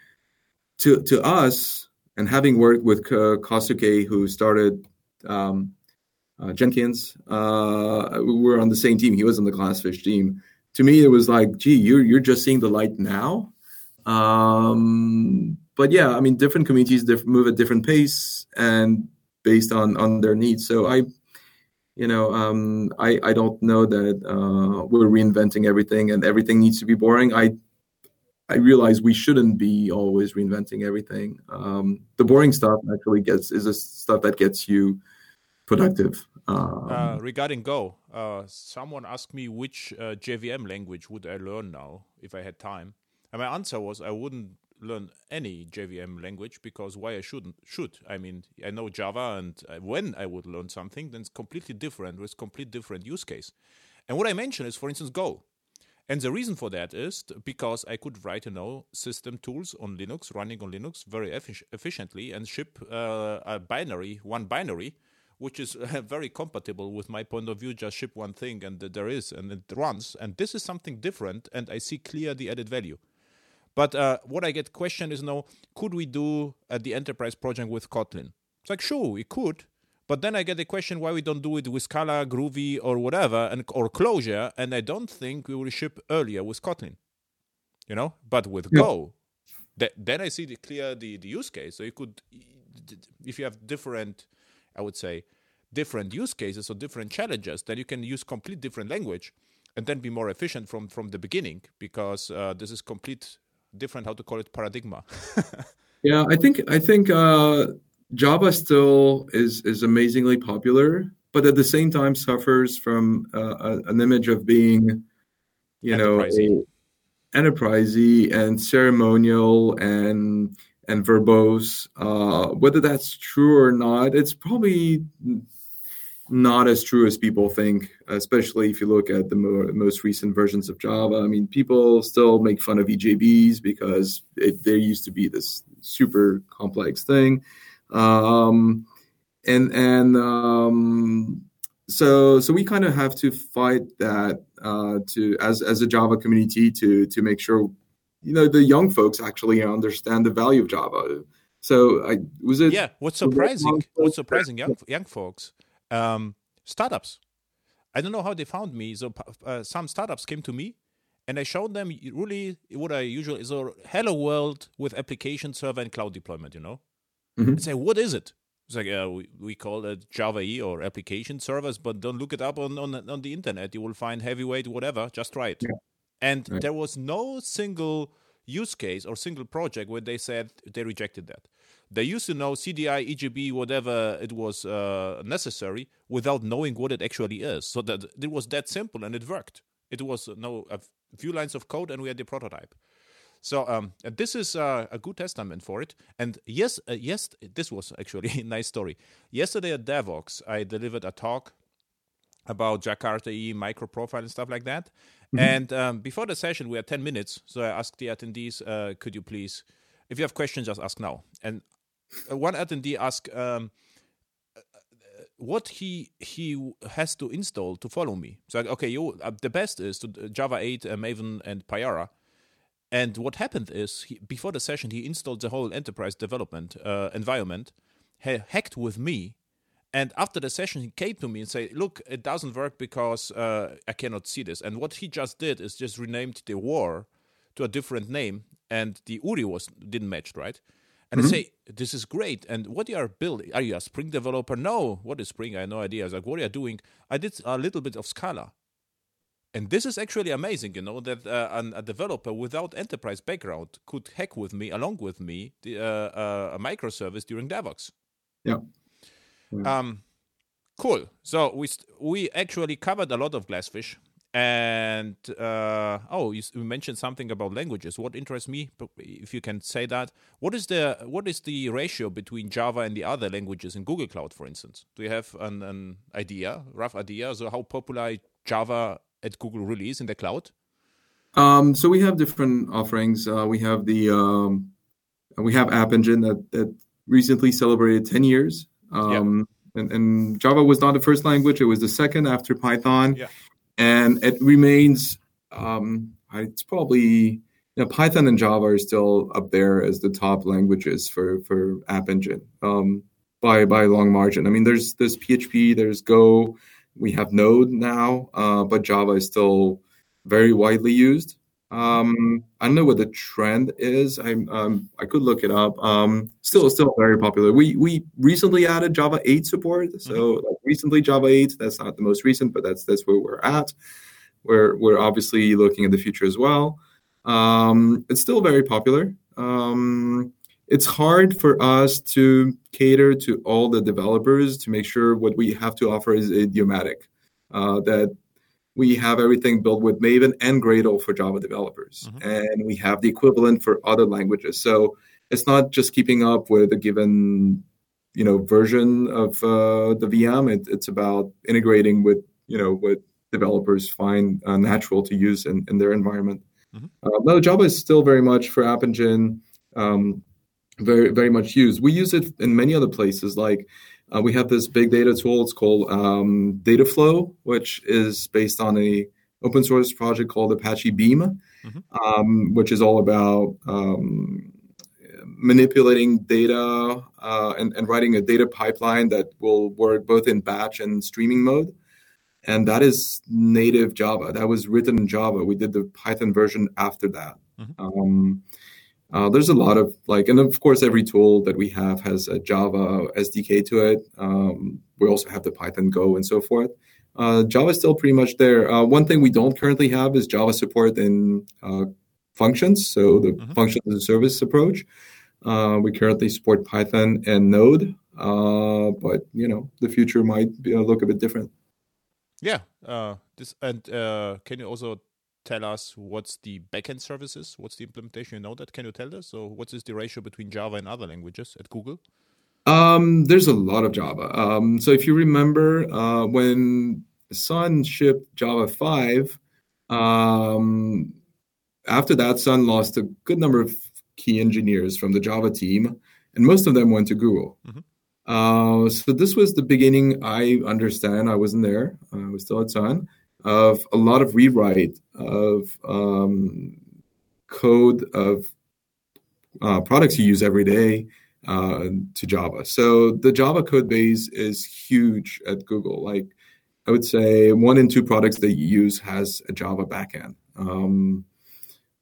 to to us and having worked with Kohsuke, who started um, uh, Jenkins, uh, we were on the same team. He was on the Glassfish team. To me, it was like, gee, you're you're just seeing the light now. Um, but yeah, I mean, different communities diff- move at different pace and based on on their needs. So I, you know, um, I I don't know that uh, we're reinventing everything and everything needs to be boring. I I realize we shouldn't be always reinventing everything. Um, the boring stuff actually gets is the stuff that gets you productive. Um, uh, regarding Go, uh, someone asked me which uh, JVM language would I learn now if I had time, and my answer was I wouldn't learn any JVM language because why I shouldn't should I mean I know Java and uh, when I would learn something then it's completely different with complete different use case. And what I mentioned is for instance Go. And the reason for that is because I could write, you know, system tools on Linux, running on Linux very effic- efficiently and ship uh, a binary, one binary, which is uh, [LAUGHS] very compatible with my point of view. Just ship one thing and there is, and it runs. And this is something different, and I see clear the added value. But uh, what I get questioned is, no, could we do uh, the enterprise project with Kotlin? It's like, sure, we could, but then I get the question why we don't do it with Scala, Groovy, or whatever, and or Clojure, and I don't think we will ship earlier with Kotlin. You know, but with yeah. Go, th- then I see the clear the, the use case. So you could, if you have different, I would say, different use cases or different challenges, then you can use complete different language, and then be more efficient from from the beginning because uh, this is complete different how to call it paradigma. [LAUGHS] yeah, I think I think. Uh Java still is is amazingly popular, but at the same time suffers from uh, an image of being, you know, enterprisey and ceremonial and and verbose. Uh, whether that's true or not, it's probably not as true as people think. Especially if you look at the mo- most recent versions of Java. I mean, people still make fun of EJBs because it, there used to be this super complex thing um, and and um, so so we kind of have to fight that uh, to as as a Java community to to make sure you know the young folks actually understand the value of Java. So I was it. Yeah, what's surprising? What's surprising, young young folks, um, startups. I don't know how they found me. So uh, some startups came to me, and I showed them really what I usually is a hello world with application server and cloud deployment. You know, mm-hmm. and say, "What is it?" It's like uh, we, we call it Java E or application servers, but don't look it up on, on on the internet. You will find heavyweight whatever. Just try it. Yeah. And right. there was no single use case or single project where they said they rejected that. They used to know CDI, EJB, whatever it was uh, necessary, without knowing what it actually is. So that it was that simple and it worked. It was uh, no a few lines of code and we had the prototype. So um, this is uh, a good testament for it. And yes, uh, yes, this was actually [LAUGHS] a nice story. Yesterday at Devoxx, I delivered a talk about Jakarta E micro profile and stuff like that. Mm-hmm. And um, before the session, we had 10 minutes. So I asked the attendees, uh, could you please, if you have questions, just ask now. And uh, one attendee asked um, uh, what he he has to install to follow me. So okay, you uh, the best is to uh, Java 8, uh, Maven, and Payara. And what happened is, he, before the session, he installed the whole enterprise development uh, environment, ha- hacked with me, and after the session, he came to me and said, "Look, it doesn't work because uh, I cannot see this." And what he just did is just renamed the war to a different name, and the URI was didn't match, right? And mm-hmm. I say, "This is great." And what you are building? Are you a Spring developer? No. What is Spring? I have no idea. I was like, "What are you doing?" I did a little bit of Scala. And this is actually amazing, you know, that uh, an, a developer without enterprise background could hack with me, along with me, the, uh, uh, a microservice during Devoxx. Yeah. yeah. Um, cool. So we we actually covered a lot of Glassfish, and uh, oh, you, you, mentioned something about languages. What interests me, if you can say that, what is the what is the ratio between Java and the other languages in Google Cloud, for instance? Do you have an, an idea, rough idea? So how popular Java at Google release in the cloud? Um, so we have different offerings. Uh, we have the um, we have App Engine that that recently celebrated 10 years. Um, yeah. and, and, Java was not the first language; it was the second after Python, yeah. and it remains. Um, it's probably you know Python and Java are still up there as the top languages for for App Engine um, by by a long margin. I mean, there's there's PHP, there's Go, we have Node now, uh, but Java is still very widely used. Um, I don't know what the trend is. I um, I could look it up. Um, still, still very popular. We we recently added Java 8 support. So mm-hmm. like recently Java 8. That's not the most recent, but that's that's where we're at. We're we're obviously looking at the future as well. Um, it's still very popular. Um, it's hard for us to cater to all the developers to make sure what we have to offer is idiomatic. Uh, that we have everything built with Maven and Gradle for Java developers, mm-hmm. and we have the equivalent for other languages. So it's not just keeping up with a given, you know, version of uh, the VM. It, it's about integrating with you know what developers find uh, natural to use in, in their environment. Mm-hmm. Uh, no, Java is still very much for App Engine. Um, very very much used. We use it in many other places. Like uh, we have this big data tool. It's called um, Dataflow, which is based on a open source project called Apache Beam, mm-hmm. um, which is all about um, manipulating data uh, and, and writing a data pipeline that will work both in batch and streaming mode. And that is native Java. That was written in Java. We did the Python version after that. Mm-hmm. Um, uh, there's a lot of like, and of course, every tool that we have has a Java SDK to it. Um, we also have the Python Go and so forth. Uh, Java is still pretty much there. Uh, one thing we don't currently have is Java support in uh, functions, so the mm-hmm. function as a service approach. Uh, we currently support Python and Node, uh, but you know the future might be, look a bit different. Yeah, this and can you also tell us what's the backend services? What's the implementation? You know that? Can you tell us? So, what is the ratio between Java and other languages at Google? Um, there's a lot of Java. Um, so, if you remember uh, when Sun shipped Java 5, um, after that, Sun lost a good number of key engineers from the Java team, and most of them went to Google. Mm-hmm. Uh, so this was the beginning. I understand. I wasn't there. I was still at Sun of a lot of rewrite of um, code of uh, products you use every day uh, to Java. So the Java code base is huge at Google. Like I would say, one in two products that you use has a Java backend. Um,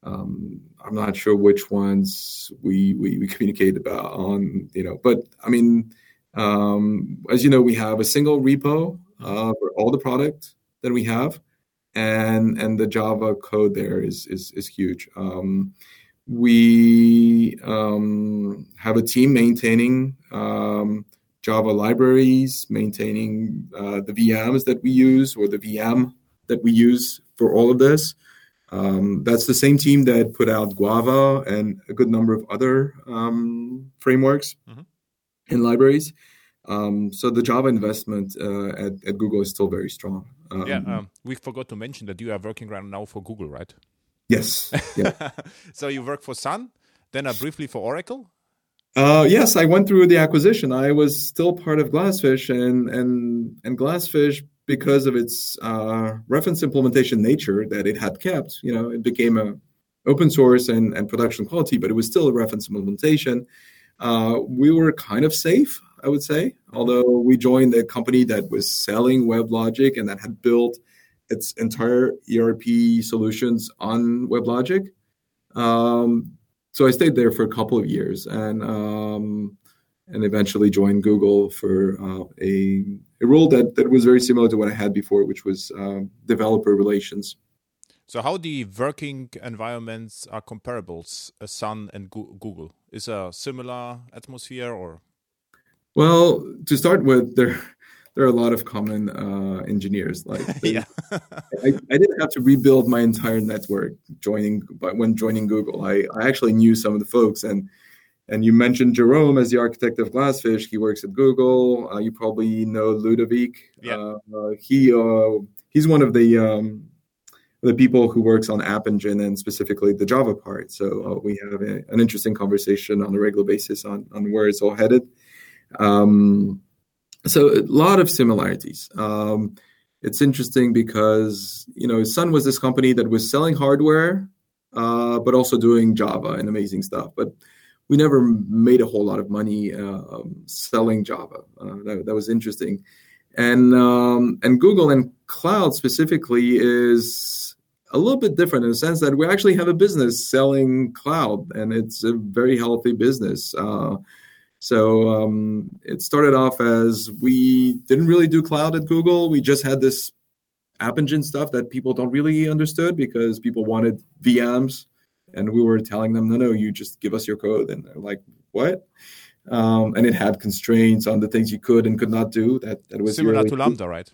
Um, I'm not sure which ones we, we, we communicate about on, you know, but I mean, um, as you know, we have a single repo uh, for all the product that we have, and and the Java code there is is is huge. Um, we um, have a team maintaining um, Java libraries, maintaining uh, the VMs that we use or the VM that we use for all of this. Um, that's the same team that put out Guava and a good number of other um, frameworks mm-hmm. and libraries. Um, so the Java investment uh, at, at, Google is still very strong. Um, yeah, um, we forgot to mention that you are working right now for Google, right? Yes. Yeah. [LAUGHS] so you work for Sun, then uh, briefly for Oracle. Uh, yes, I went through the acquisition. I was still part of Glassfish, and and and Glassfish because of its uh, reference implementation nature that it had kept. You know, it became a open source and, and production quality, but it was still a reference implementation. Uh, we were kind of safe, I would say, although we joined a company that was selling WebLogic and that had built its entire ERP solutions on WebLogic. Um, so I stayed there for a couple of years and um, and eventually joined Google for uh, a a role that that was very similar to what I had before, which was uh, developer relations. So, how the working environments are comparable, uh, Sun and Google? Is a similar atmosphere, or? Well, to start with, there there are a lot of common uh, engineers. Like, [LAUGHS] yeah, I, I, didn't have to rebuild my entire network joining, but when joining Google, I, I actually knew some of the folks and and you mentioned Jerome as the architect of Glassfish. He works at Google. Uh, you probably know Ludovic. Yeah. Uh, he uh, he's one of the um, the people who works on App Engine and specifically the Java part. So uh, we have a, an interesting conversation on a regular basis on on where it's all headed. Um, so a lot of similarities. Um, it's interesting because you know Sun was this company that was selling hardware, uh, but also doing Java and amazing stuff. But we never made a whole lot of money uh, um, selling Java. Uh, that, that, was interesting, and um, and Google and cloud specifically is a little bit different in the sense that we actually have a business selling cloud, and it's a very healthy business. So um, it started off as we didn't really do cloud at Google. We just had this App Engine stuff that people don't really understood because people wanted VMs and we were telling them, no, no, you just give us your code. And they're like, what? Um, and it had constraints on the things you could and could not do. That that was similar to Lambda, right?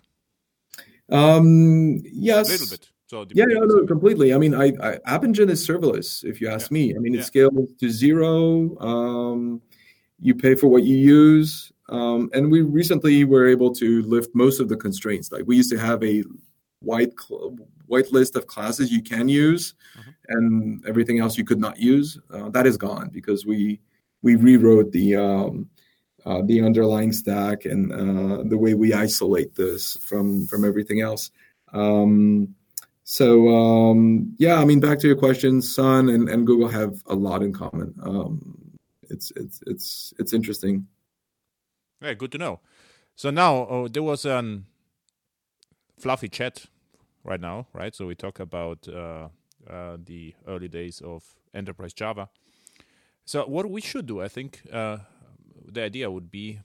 Um, yes, a little bit. So yeah, no, no, completely. I mean, I, I App Engine is serverless, if you ask yeah. me. I mean, it yeah. scales to zero. Um, you pay for what you use, um, and we recently were able to lift most of the constraints. Like we used to have a white cl- white list of classes you can use, mm-hmm. and everything else you could not use. Uh, that is gone because we we rewrote the um, uh, the underlying stack and uh, the way we isolate this from from everything else. Um, so um, yeah, I mean, back to your question, Sun and, and Google have a lot in common. Um, it's it's it's it's interesting. Yeah, good to know. So now oh, there was an fluffy chat right now, right? So we talk about uh, uh, the early days of enterprise Java. So what we should do, I think, uh, the idea would be,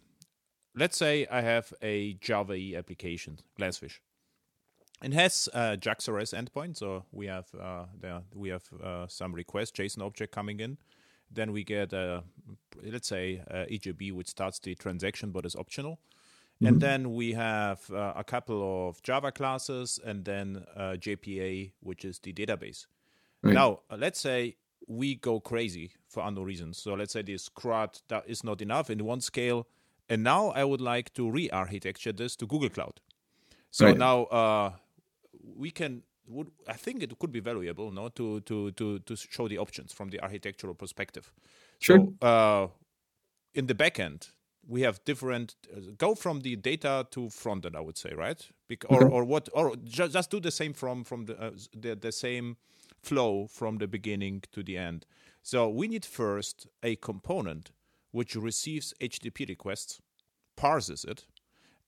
let's say I have a Java E application, Glassfish. It has a JAX-RS endpoint, so we have uh, there we have uh, some request JSON object coming in. Then we get a, let's say a EJB which starts the transaction but is optional Mm-hmm. And then we have uh, a couple of Java classes and then uh, JPA, which is the database. Right. Now, uh, let's say we go crazy for unknown reasons. So let's say this CRUD that is not enough in one scale. And now I would like to re architecture this to Google Cloud. So right. now uh, we can would I think it could be valuable, no, to to to to show the options from the architectural perspective. Sure. So, uh, in the backend, we have different uh, go from the data to front end i would say right Bec- or, or what or ju- just do the same from from the, uh, the the same flow from the beginning to the end so we need first a component which receives http requests parses it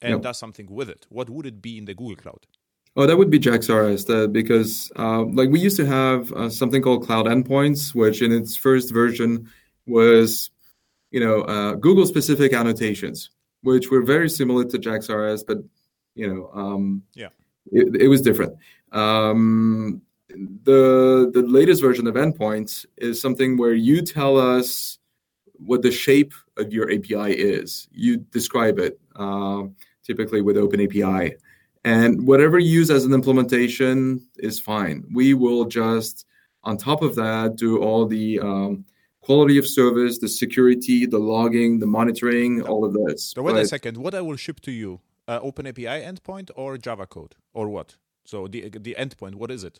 and yep. does something with it what would it be in the google cloud Oh, that would be JAX-RS, that, because uh, like we used to have uh, something called Cloud Endpoints, which in its first version was, you know, uh, Google-specific annotations, which were very similar to JAX-RS, but you know, um, yeah, it, it was different. Um, the the latest version of endpoints is something where you tell us what the shape of your API is. You describe it, uh, typically with OpenAPI. And whatever you use as an implementation is fine. We will just, on top of that, do all the um, quality of service, the security, the logging, the monitoring, all of this. So wait but, a second. What I will ship to you, uh, OpenAPI endpoint or Java code or what? So the the endpoint, what is it?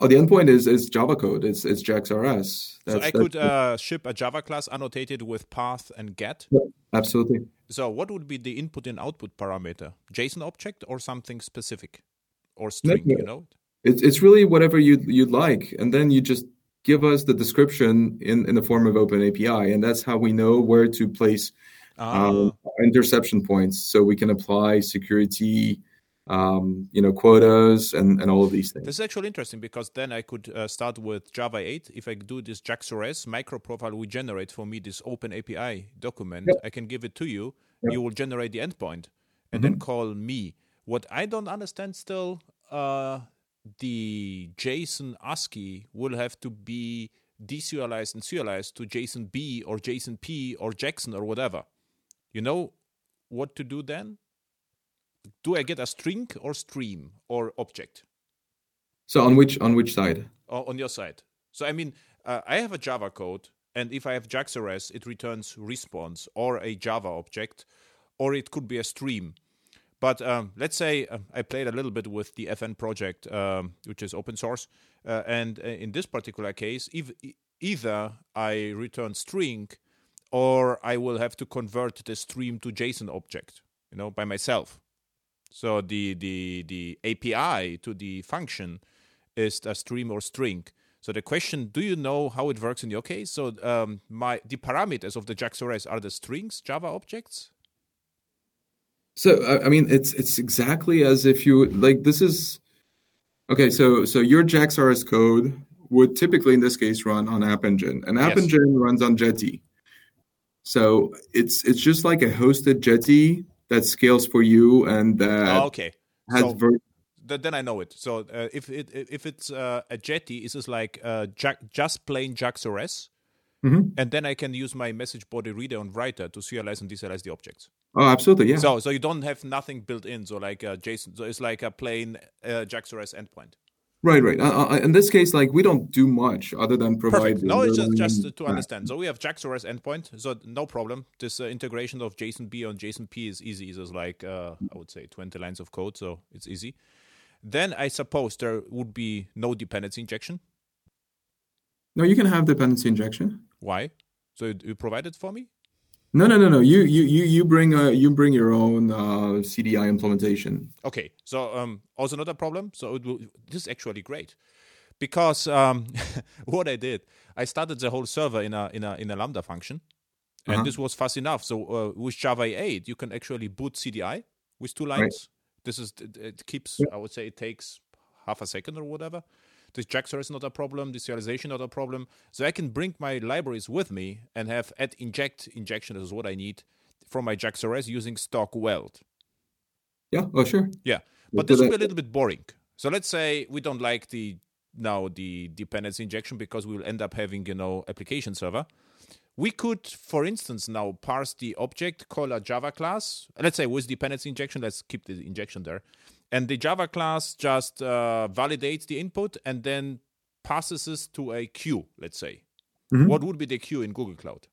Oh, the endpoint is is Java code. It's it's JAX-RS. That's, so I could uh, ship a Java class annotated with path and get. Yeah, absolutely. So what would be the input and output parameter? JSON object or something specific, or string? No, you know. It's it's really whatever you you'd like, and then you just give us the description in in the form of Open API, and that's how we know where to place ah. um, interception points, so we can apply security um, you know, quotas and, and all of these things. This is actually interesting because then I could uh, start with Java 8. If I do this JAX-RS micro profile will generate for me this open API document. Yep. I can give it to you. Yep. You will generate the endpoint and mm-hmm. then call me. What I don't understand still, uh, the JSON ASCII will have to be deserialized and serialized to JSON B or JSON P or Jackson or whatever. You know what to do then? Do I get a string or stream or object? So on which on which side? Oh, on your side. So I mean, uh, I have a Java code, and if I have JAX-RS, it returns response or a Java object, or it could be a stream. But um, let's say uh, I played a little bit with the FN project, um, which is open source, uh, and uh, in this particular case, if, either I return string, or I will have to convert the stream to JSON object, you know, by myself. So the the the API to the function is a stream or string. So the question: Do you know how it works in your case? So um, my the parameters of the JAX-RS are the strings, Java objects. So I mean, it's it's exactly as if you like. This is okay. So so your JAX-RS code would typically, in this case, run on App Engine, and App yes. Engine runs on Jetty. So it's it's just like a hosted Jetty that scales for you and that oh, okay has so, ver- then I know it. So uh, if it if it's uh, a Jetty, is this like uh, just plain JAX-RS, mm-hmm. and then I can use my message body reader and writer to serialize and deserialize the objects. Oh, absolutely, yeah. So so you don't have nothing built in. So like uh, JSON, so it's like a plain uh, JAX-RS endpoint. Right, right. Uh, uh, in this case, like we don't do much other than provide. No, it's just, just to understand. So we have JAX-RS endpoint, so no problem. This uh, integration of JSON B on JSON P is easy. It's like uh, I would say twenty lines of code, so it's easy. Then I suppose there would be no dependency injection. No, you can have dependency injection. Why? So you provide it for me? No, no, no, no. You you you you bring a you bring your own uh, CDI implementation. Okay. So um, also another problem. So it will, this is actually great because um, [LAUGHS] what I did, I started the whole server in a in a in a Lambda function, and uh-huh. this was fast enough. So uh, with Java 8, you can actually boot CDI with two lines. Right. This is it keeps. Yeah. I would say it takes half a second or whatever. The JAX-RS is not a problem. The serialization not a problem. So I can bring my libraries with me and have add inject injection is what I need from my JAX-RS using stock weld. Yeah. Oh, sure. Yeah, but this will be a little bit boring. So let's say we don't like the now the dependency injection because we will end up having you know application server. We could, for instance, now parse the object, call a Java class. Let's say with dependency injection, let's keep the injection there and the Java class just uh, validates the input and then passes this to a queue, let's say. Mm-hmm. What would be the queue in Google Cloud?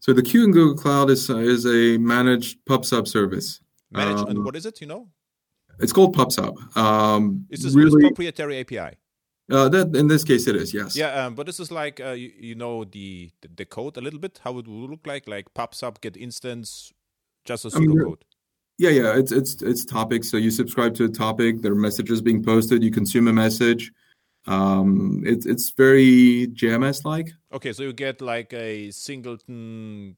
So the queue in Google Cloud is uh, is a managed PubSub service. Managed, um, and what is it? You know, it's called PubSub. Um, is this really, proprietary API? Uh, that in this case it is yes. Yeah, um, but this is like uh, you, you, know the, the, code a little bit how it would look like like PubSub get instance just a pseudocode. I mean, yeah, yeah, it's it's it's topics. So you subscribe to a topic. There are messages being posted. You consume a message. Um, it's it's very JMS like. Okay, so you get like a singleton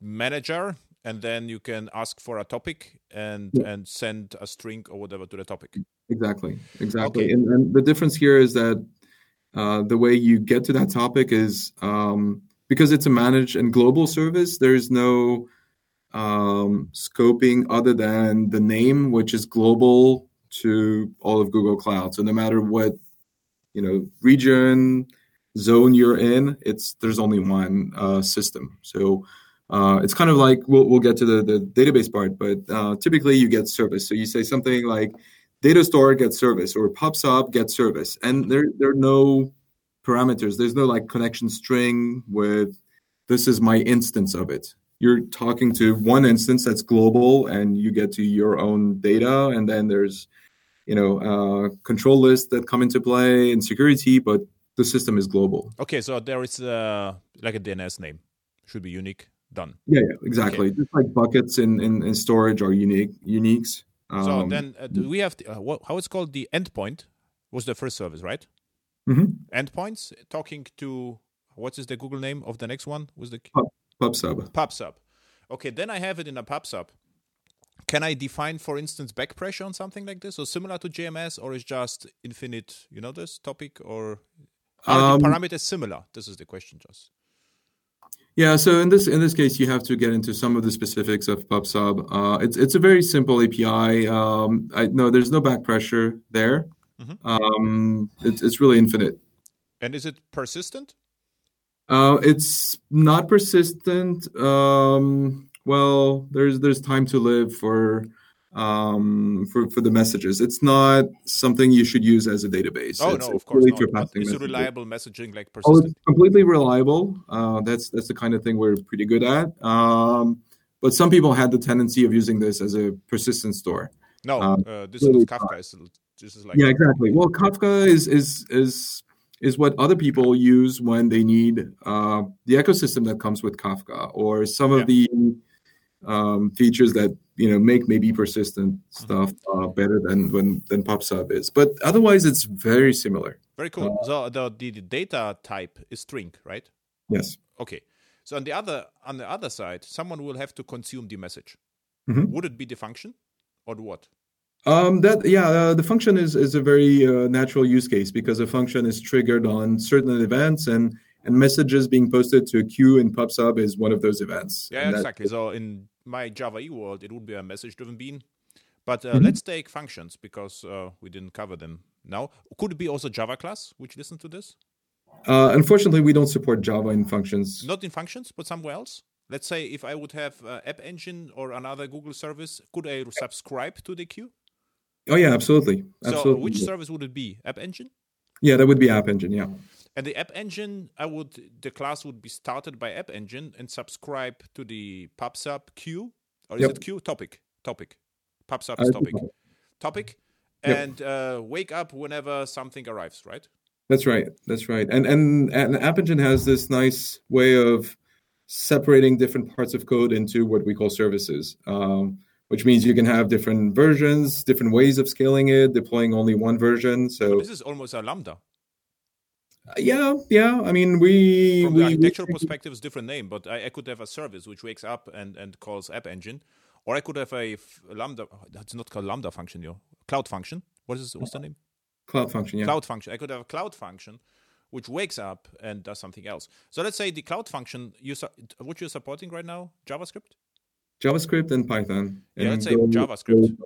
manager, and then you can ask for a topic and yeah. and send a string or whatever to the topic. Exactly, exactly. Okay. And, and, the difference here is that uh, the way you get to that topic is um, because it's a managed and global service. There's no um, scoping other than the name, which is global to all of Google Cloud. So no matter what you know region zone you're in, it's there's only one uh, system. So uh, it's kind of like we'll, we'll get to the, the database part, but uh, typically you get service. So you say something like data store gets service or PubSub gets service, and there there are no parameters. There's no like connection string with this is my instance of it. You're talking to one instance that's global, and you get to your own data, and then there's you know uh, control lists that come into play and security, but the system is global. Okay, so there is uh, like a DNS name should be unique done. Yeah, yeah exactly. Okay. Just like buckets in, in, in, storage are unique uniques. Um, so then uh, do we have the, uh, what, how it's called the endpoint was the first service, right? Mm-hmm. Endpoints talking to what is the Google name of the next one? Was the Pub, PubSub. PubSub. Okay, then I have it in a PubSub. Can I define, for instance, back pressure on something like this, or similar to JMS, or is just infinite? You know this topic, or are um, the parameters similar? This is the question, just. Yeah, so in this in this case, you have to get into some of the specifics of PubSub. Uh, it's it's a very simple API. Um, I, no, there's no back pressure there. Mm-hmm. Um, it's it's really infinite. And is it persistent? Uh, it's not persistent. Um, well, there's there's time to live for um, for for the messages. It's not something you should use as a database. Oh it's, no, of course not. It's a reliable messaging like persistent. Oh, it's completely reliable. Uh, that's that's the kind of thing we're pretty good at. Um, but some people had the tendency of using this as a persistent store. No, um, uh, this really is Kafka. Is, this is like yeah, exactly. Well, Kafka is is is is what other people use when they need uh, the ecosystem that comes with Kafka or some of the um, features that you know make maybe persistent mm-hmm. stuff uh, better than when than PubSub is. But otherwise, it's very similar. Very cool. Uh, so the, the data type is string, right? Yes. Okay. So on the other on the other side, someone will have to consume the message. Mm-hmm. Would it be the function, or what? Um, that yeah, uh, the function is is a very uh, natural use case because a function is triggered on certain events and and messages being posted to a queue in PubSub is one of those events. Yeah, exactly. So in my Java E world, it would be a message-driven bean. But uh, mm-hmm. let's take functions because uh, we didn't cover them now. Could it be also Java class which listen to this? Uh, unfortunately, we don't support Java in functions. Not in functions, but somewhere else. Let's say if I would have uh, App Engine or another Google service, could I subscribe to the queue? Oh yeah, absolutely. absolutely. So which service would it be? App Engine? Yeah, that would be App Engine. Yeah. And the App Engine, I would the class would be started by App Engine and subscribe to the PubSub queue, or is yep. it queue topic? Topic. PubSub is topic. Topic, yep. and uh, wake up whenever something arrives. Right. That's right. That's right. And and and App Engine has this nice way of separating different parts of code into what we call services. Um, which means you can have different versions, different ways of scaling it, deploying only one version. So but this is almost a lambda. Uh, yeah, yeah. I mean, we from we, the architectural we, perspective, it's different name, but I, I, could have a service which wakes up and, and calls App Engine, or I could have a lambda. That's not called lambda function, yo. Cloud function. What is what's the name? Cloud function. Yeah. Cloud function. I could have a cloud function which wakes up and does something else. So let's say the cloud function you what you're supporting right now, JavaScript. JavaScript and Python. And yeah, let's say JavaScript.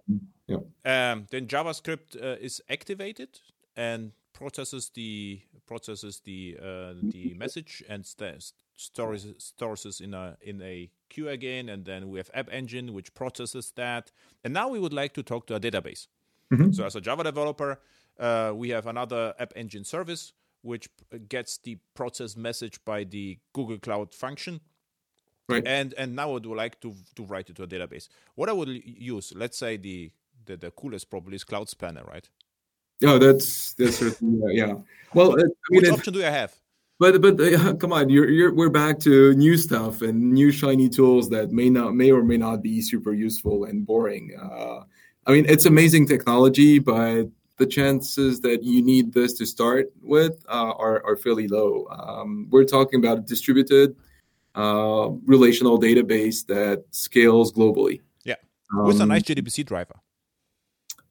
Yeah. Um, then JavaScript uh, is activated and processes the processes the uh, the [LAUGHS] message and st- stores stores it in a in a queue again, and then we have App Engine which processes that. And now we would like to talk to a database. Mm-hmm. So as a Java developer, uh, we have another App Engine service which gets the process message by the Google Cloud function. Right. And and now I would like to to write it to a database. What I would use, let's say the the, the coolest probably is Cloud Spanner, right? Oh, that's that's certainly yeah. Well, I mean, which option do I have? But but uh, [LAUGHS] come on, you're, you're we're back to new stuff and new shiny tools that may not may or may not be super useful and boring. Uh, I mean, it's amazing technology, but the chances that you need this to start with uh, are are fairly low. Um, we're talking about distributed uh, relational database that scales globally. Yeah, with um, a nice JDBC driver.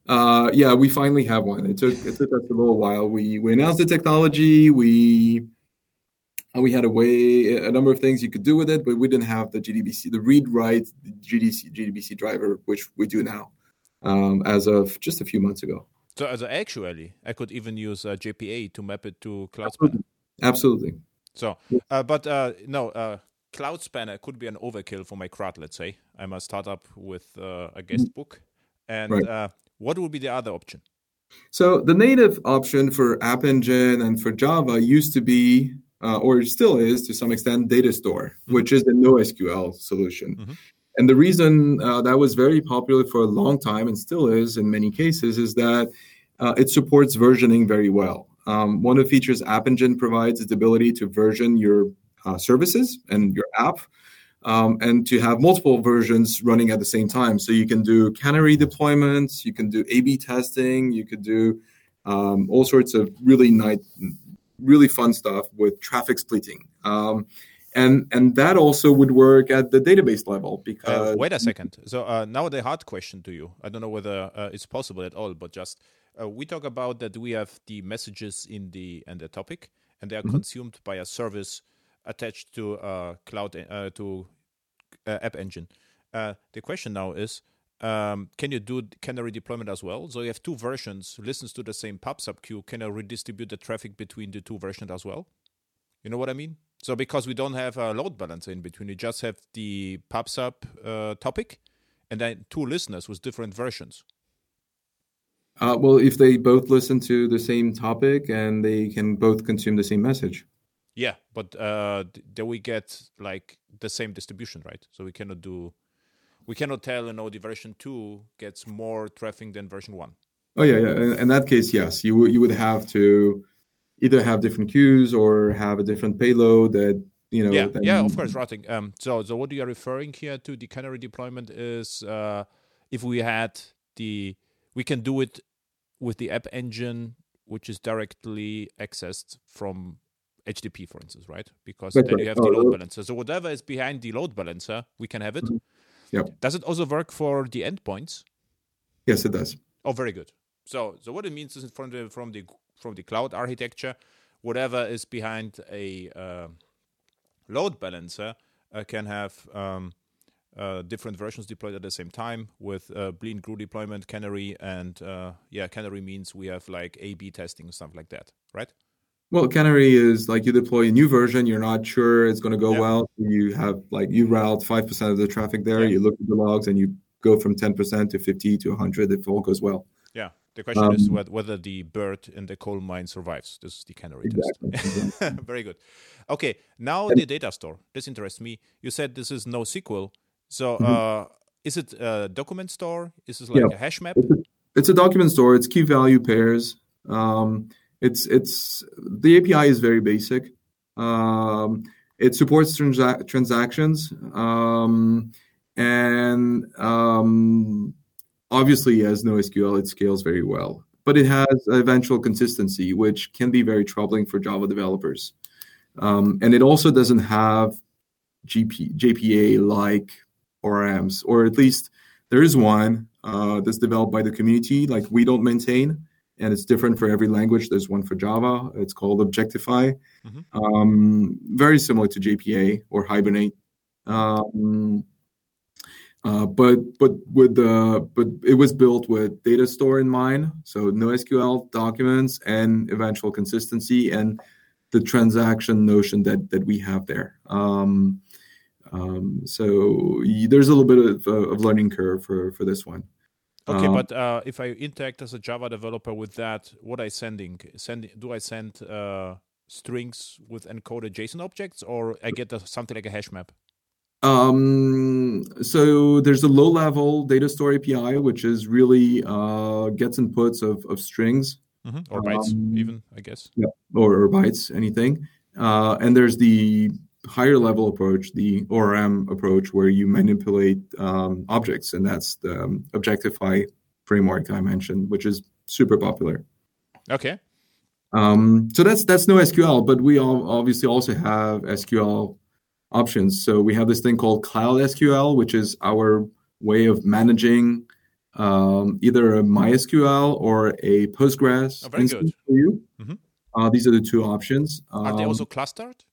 Uh, yeah, we finally have one. It took it took us a little while. We we announced the technology. We we had a way a number of things you could do with it, but we didn't have the JDBC, the read write GDC JDBC driver, which we do now, um, as of just a few months ago. So, as actually, I could even use uh, JPA to map it to Cloud Absolutely. Absolutely. So, uh, but uh, no, uh, Cloud Spanner could be an overkill for my CRUD. Let's say I'm a startup with uh, a guest book, and Right. uh, what would be the other option? So the native option for App Engine and for Java used to be, uh, or still is to some extent, Data Store, which is the NoSQL solution. Mhm. And the reason uh, that was very popular for a long time and still is in many cases is that uh, it supports versioning very well. Um, one of the features App Engine provides is the ability to version your uh, services and your app um, and to have multiple versions running at the same time. So you can do canary deployments, you can do A/B testing, you could do um, all sorts of really nice, really fun stuff with traffic splitting. Um, and and that also would work at the database level Uh, because wait a second. So uh, now the hard question to you. I don't know whether uh, it's possible at all, but just uh, we talk about that we have the messages in the and the topic, and they are consumed by a service attached to uh, cloud uh, to uh, App Engine. Uh, the question now is. Um, can you do canary deployment as well? So you have two versions, listens to the same PubSub queue. Can I redistribute the traffic between the two versions as well? You know what I mean? So because we don't have a load balancer in between, we just have the PubSub uh, topic, and then two listeners with different versions. uh, well, if they both listen to the same topic and they can both consume the same message. Yeah, but uh, then we get like the same distribution, right? So we cannot do, we cannot tell, you know, the version two gets more traffic than version one. Oh yeah, yeah. In, in that case, yes, you would you would have to either have different queues or have a different payload that you know. yeah, then- yeah, of course, routing. Um, so, so what you are referring here to the canary deployment is uh, if we had the, we can do it with the app engine, which is directly accessed from HTTP, for instance, right? Because then right. you have the load oh. balancer. So whatever is behind the load balancer, we can have it. Yep. Does it also work for the endpoints? Yes, it does. Oh, very good. So, so what it means is from the from the from the cloud architecture, whatever is behind a uh, load balancer uh, can have um, uh, different versions deployed at the same time with uh, Blean Glue deployment, Canary, and uh, yeah, Canary means we have like A/B testing stuff like that, right? Well, Canary is like you deploy a new version, you're not sure it's going to go Yeah. well. You have like you route five percent of the traffic there. Yeah. You look at the logs and you go from ten percent to fifty to hundred if all goes well. Yeah. The question is Um, whether, whether the bird in the coal mine survives. This is the Canary Exactly. test. [LAUGHS] Very good. Okay, now the data store. This interests me. You said this is NoSQL. So uh, is it a document store? Is this like Mm-hmm. Yeah. a hash map? It's a, it's a document store. It's key value pairs. Um, it's it's the API is very basic. Um, it supports transa- transactions, um, and um, obviously, as NoSQL, it scales very well. But it has eventual consistency, which can be very troubling for Java developers. Um, and it also doesn't have GP, JPA like ORMs, or at least there is one uh, that's developed by the community, like we don't maintain, and it's different for every language. There's one for Java. It's called Objectify, Mhm. um, very similar to JPA or Hibernate. Um, uh, but but with the but it was built with data store in mind, so NoSQL documents and eventual consistency and the transaction notion that that we have there. Um, um, so there's a little bit of, of learning curve for for this one. Okay, Um, but uh, if I interact as a Java developer with that, what I sending? Send do I send uh, strings with encoded JSON objects, or I get a, something like a hash map? Um, so there's a low level data store API, which is really uh, gets inputs of, of strings hmm Or bytes, Um, even I guess. or, or bytes, anything. Uh, and there's the higher level approach, the ORM approach, where you manipulate um, objects, and that's the um, Objectify framework I mentioned, which is super popular. Okay. Um, so that's that's no SQL, but we all obviously also have SQL options. So we have this thing called Cloud SQL, which is our way of managing um, either a MySQL or a Postgres oh, instance for you. Mm-hmm. Uh, these are the two options. Um, are they also clustered?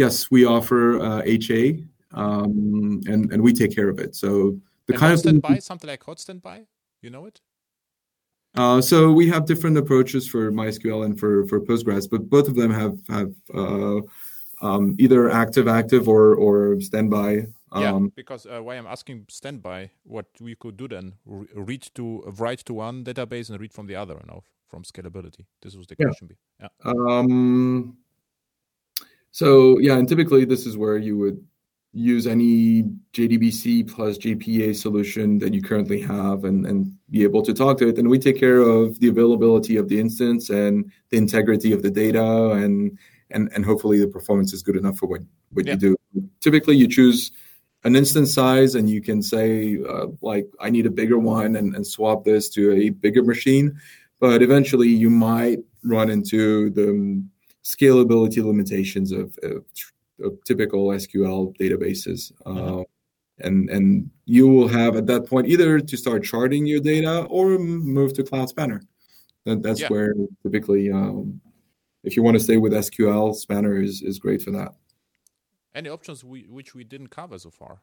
Yes, we offer uh, HA, um, and and we take care of it. So the and kind of standby, something like hot standby, you know it. Uh, so we have different approaches for MySQL and for for Postgres, but both of them have have uh, um, either active active or or standby yeah, um, because uh, why I'm asking standby, what we could do then, read to write to one database and read from the other, you know, from scalability. This was the yeah. question. Yeah. Um, so yeah, and typically this is where you would use any JDBC plus JPA solution that you currently have and, and be able to talk to it. And we take care of the availability of the instance and the integrity of the data and and and hopefully the performance is good enough for what, what yeah. you do. Typically you choose an instance size and you can say uh, like i need a bigger one and, and swap this to a bigger machine but eventually you might run into the scalability limitations of, of, of typical sql databases mm-hmm. uh, and and you will have at that point either to start sharding your data or move to cloud spanner that, that's yeah. where typically um, if you want to stay with sql spanner is, is great for that any options we, which we didn't cover so far?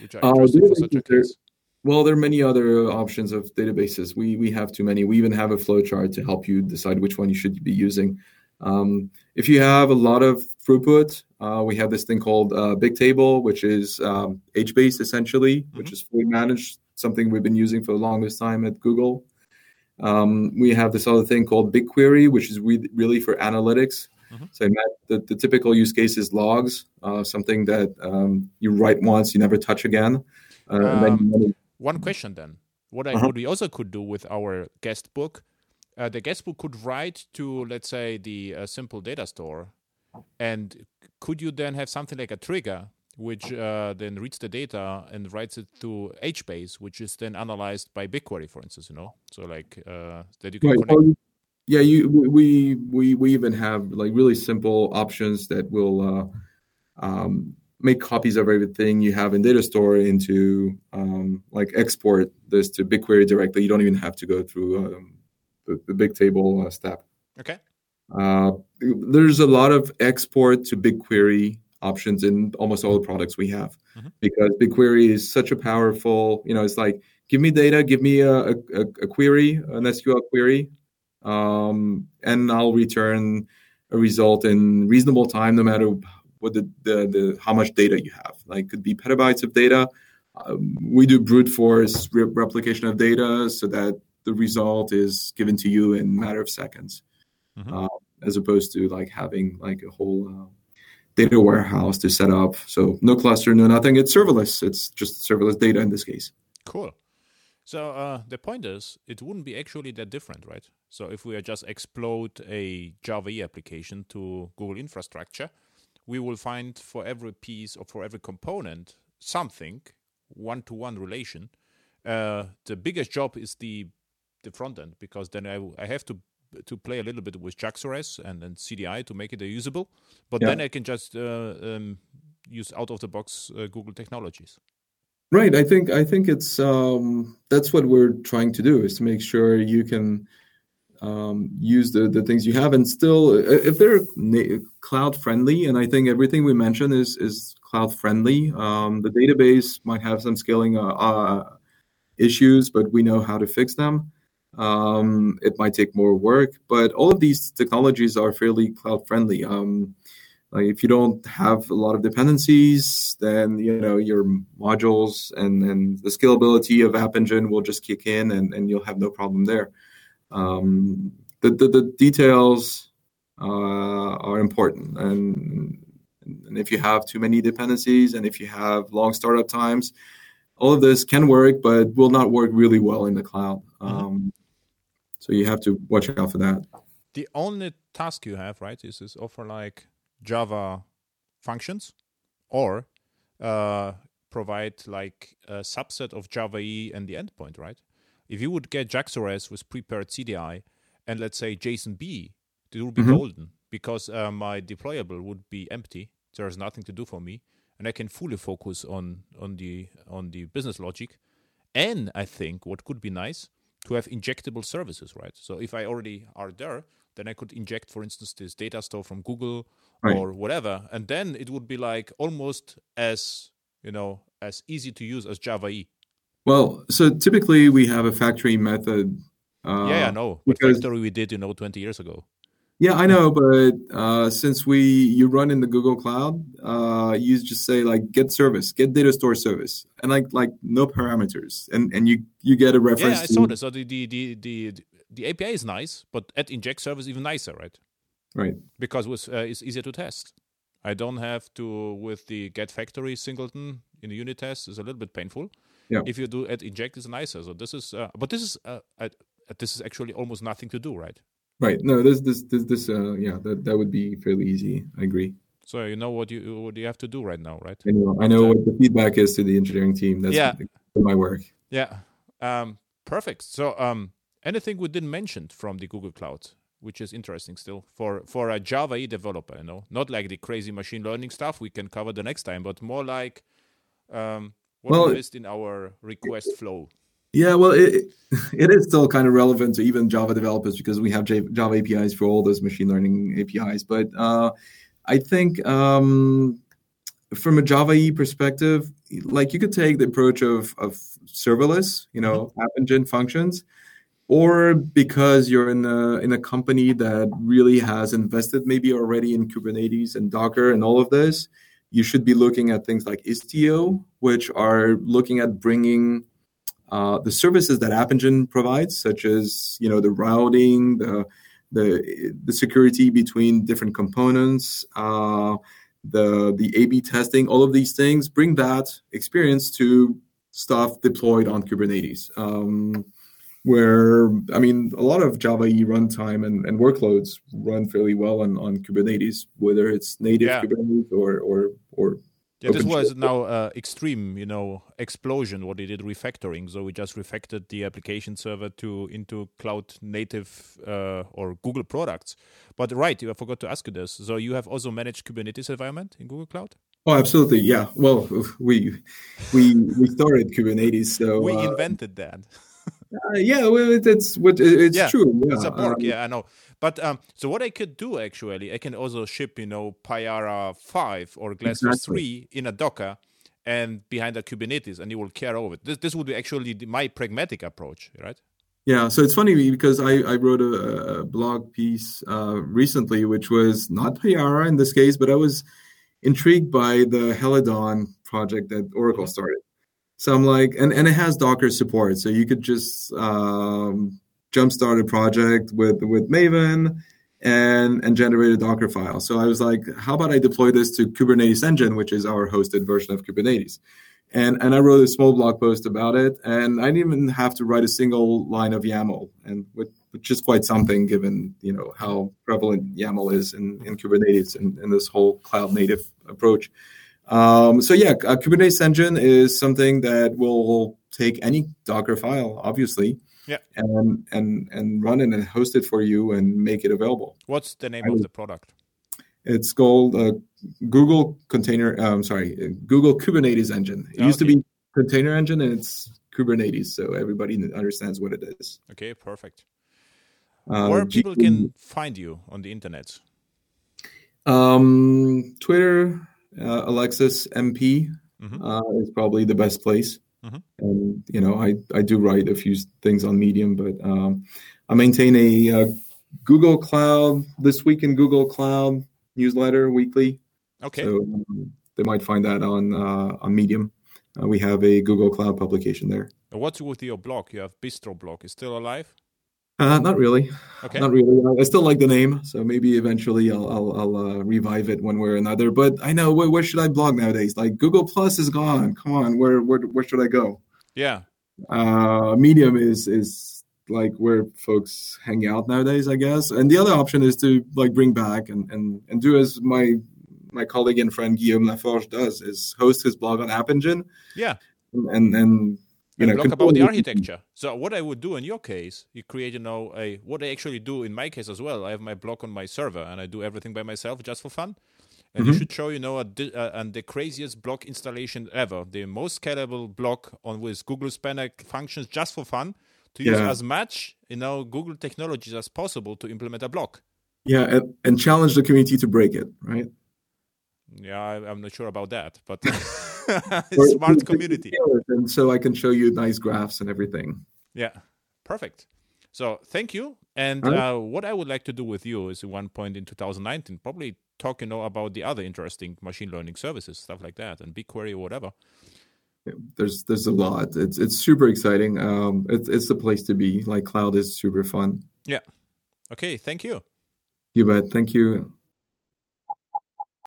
Which are uh, for such a case? Well, there are many other options of databases. We we have too many. We even have a flowchart to help you decide which one you should be using. Um, if you have a lot of throughput, uh, we have this thing called uh, Bigtable, which is um, HBase essentially, mm-hmm. which is fully managed. Something we've been using for the longest time at Google. Um, we have this other thing called BigQuery, which is re- really for analytics. Mm-hmm. So the, the typical use case is logs, uh, something that um, you write once, you never touch again. Uh, um, then one question then. What, I, uh-huh. what we also could do with our guest book, uh, the guest book could write to, let's say, the uh, simple data store. And could you then have something like a trigger which uh, then reads the data and writes it to HBase, which is then analyzed by BigQuery, for instance, you know? So like uh, that you can right. connect. Yeah, you we we we even have like really simple options that will uh, um, make copies of everything you have in data store into um, like export this to BigQuery directly. You don't even have to go through um, the, the Bigtable uh, step. Okay. Uh, there's a lot of export to BigQuery options in almost all the products we have mm-hmm. because BigQuery is such a powerful. You know, it's like give me data, give me a, a, a query, an SQL query um, and I'll return a result in reasonable time, no matter what the, the, the how much data you have. Like could be petabytes of data. Um, we do brute force re- replication of data so that the result is given to you in a matter of seconds, mm-hmm. uh, as opposed to like having like a whole uh, data warehouse to set up. So no cluster, no nothing. It's serverless. It's just serverless data in this case. Cool. So uh, the point is, it wouldn't be actually that different, right? So if we just explode a Java E application to Google infrastructure, we will find for every piece or for every component something one-to-one relation. Uh, the biggest job is the the front end because then I, I have to to play a little bit with JAX-RS and then CDI to make it usable, but yeah. then I can just uh, um, use out of the box uh, Google technologies. Right. I think I think it's um, that's what we're trying to do is to make sure you can um, use the, the things you have and still if they're na- cloud friendly and I think everything we mentioned is is cloud friendly. Um, the database might have some scaling uh, uh, issues, but we know how to fix them. Um, it might take more work, but all of these technologies are fairly cloud friendly. Um, like if you don't have a lot of dependencies, then you know your modules and, and the scalability of App Engine will just kick in, and, and you'll have no problem there. Um, the, the, the details uh, are important, and and if you have too many dependencies, and if you have long startup times, all of this can work, but will not work really well in the cloud. Mm-hmm. Um, so you have to watch out for that. The only task you have, right, is this offer like Java functions or uh, provide like a subset of Java E and the endpoint, right? If you would get JAX-RS with prepared CDI and let's say JSON-B, it would be mm-hmm. golden because uh, my deployable would be empty. There's nothing to do for me, and I can fully focus on on the on the business logic. And I think what could be nice to have injectable services, right? So if I already are there, then I could inject, for instance, this data store from Google Right. or whatever, and then it would be like almost as you know as easy to use as Java E. Well, so typically we have a factory method. Uh, yeah, I know. Because- factory we did, you know, twenty years ago. Yeah, I know, but uh, since we you run in the Google Cloud, uh, you just say like get service, get data store service, and like like no parameters, and and you you get a reference. Yeah, I saw this. So the the the the, the API is nice, but at inject service even nicer, right? Right. because with, uh, it's easier to test. I don't have to with the get factory singleton in the unit test is a little bit painful. Yeah. If you do at inject is nicer. So this is, uh, but this is uh, uh, this is actually almost nothing to do, right? Right. No, this this this this uh yeah, that that would be fairly easy. I agree. So you know what you what you have to do right now, right? I know I know what the feedback is to the engineering team. That's Yeah. my work. Yeah. Um, perfect. So um, anything we didn't mention from the Google Cloud, which is interesting still for for a Java E developer, you know, not like the crazy machine learning stuff we can cover the next time, but more like um, what Well, we list in our request flow. Yeah, well, it [LAUGHS] it is still kind of relevant to even Java developers because we have J- Java APIs for all those machine learning APIs. But uh, I think um, from a Java E perspective, like you could take the approach of of serverless, you know, App Engine functions, or because you're in a in a company that really has invested maybe already in Kubernetes and Docker and all of this, you should be looking at things like Istio, which are looking at bringing uh, the services that App Engine provides, such as you know the routing, the the the security between different components, uh, the the A/B testing, all of these things, bring that experience to stuff deployed on Kubernetes. Um, where I mean, a lot of Java E runtime and, and workloads run fairly well on, on Kubernetes, whether it's native Yeah. Kubernetes or or or Yeah, this was now uh, extreme, you know, explosion. What they did refactoring. So we just refactored the application server to into cloud native uh, or Google products. But right, I forgot to ask you this. So you have also managed Kubernetes environment in Google Cloud. Oh, absolutely. Yeah. Well, [LAUGHS] we we we started Kubernetes, so we uh, invented that. [LAUGHS] uh, yeah, well, it's what it's Yeah, true. Yeah. It's a um, yeah, I know. But um, so what I could do actually, I can also ship, you know, Payara five or Glassfish Exactly. three in a Docker and behind a Kubernetes, and you will care over it. This this would be actually my pragmatic approach, right? Yeah, so it's funny because I, I wrote a, a blog piece uh, recently, which was not Payara in this case, but I was intrigued by the Helidon project that Oracle started. So I'm like, and, and it has Docker support, so you could just um, jumpstart a project with with Maven and and generate a Docker file. So I was like, how about I deploy this to Kubernetes Engine, which is our hosted version of Kubernetes and and I wrote a small blog post about it, and I didn't even have to write a single line of YAML, and which, is quite something given you know how prevalent YAML is in, in Kubernetes and, and this whole cloud native approach. Um, so yeah, uh, Kubernetes Engine is something that will take any Docker file, obviously, Yeah. and and and run it and host it for you and make it available. What's the name I of the product? It's called uh, Google Container. Um, sorry, Google Kubernetes Engine. It used to be Container Engine, and it's Kubernetes, so everybody understands what it is. Okay, perfect. Uh, Where G- people can find you on the internet? um, Twitter, uh, Alexis MP Mhm. uh, is probably the best place. Mhm. And you know, I I do write a few things on Medium, but um, I maintain a uh, Google Cloud this week in Google Cloud newsletter weekly. Okay, So um, they might find that on uh, on Medium. Uh, we have a Google Cloud publication there. what's with your blog? You have Bistro blog. Is still alive? Uh, not really, Okay, not really. I- still like the name, so maybe eventually I'll I'll, I'll uh, revive it one way or another. But I know where, where should I blog nowadays? Like Google Plus is gone. Come on, where where where should I go? yeah. Uh, Medium is is like where folks hang out nowadays, I guess. And the other option is to like bring back and and and do as my my colleague and friend Guillaume Laforge does is host his blog on App Engine Yeah, and and you and know blog about the architecture. So what I would do in your case, you create, you know, a what I actually do in my case as well. I have my block on my server, and I do everything by myself just for fun. and mm-hmm. you should show you know a, uh, and the craziest block installation ever, the most scalable block on with Google Spanner functions just for fun to use yeah. as much you know Google technologies as possible to implement a block. Yeah, and, and challenge the community to break it, right? Yeah, I, am not sure about that, but [LAUGHS] smart community. And so I can show you nice graphs and everything. Yeah, perfect. So thank you. And right. uh, what I would like to do with you is at one point in 2019, probably talk you know about the other interesting machine learning services, stuff like that, and BigQuery or whatever. Yeah, there's there's a lot. It's it's super exciting. Um, it's it's the place to be. Like cloud is super fun. Yeah. Okay. Thank you. You bet. Thank you.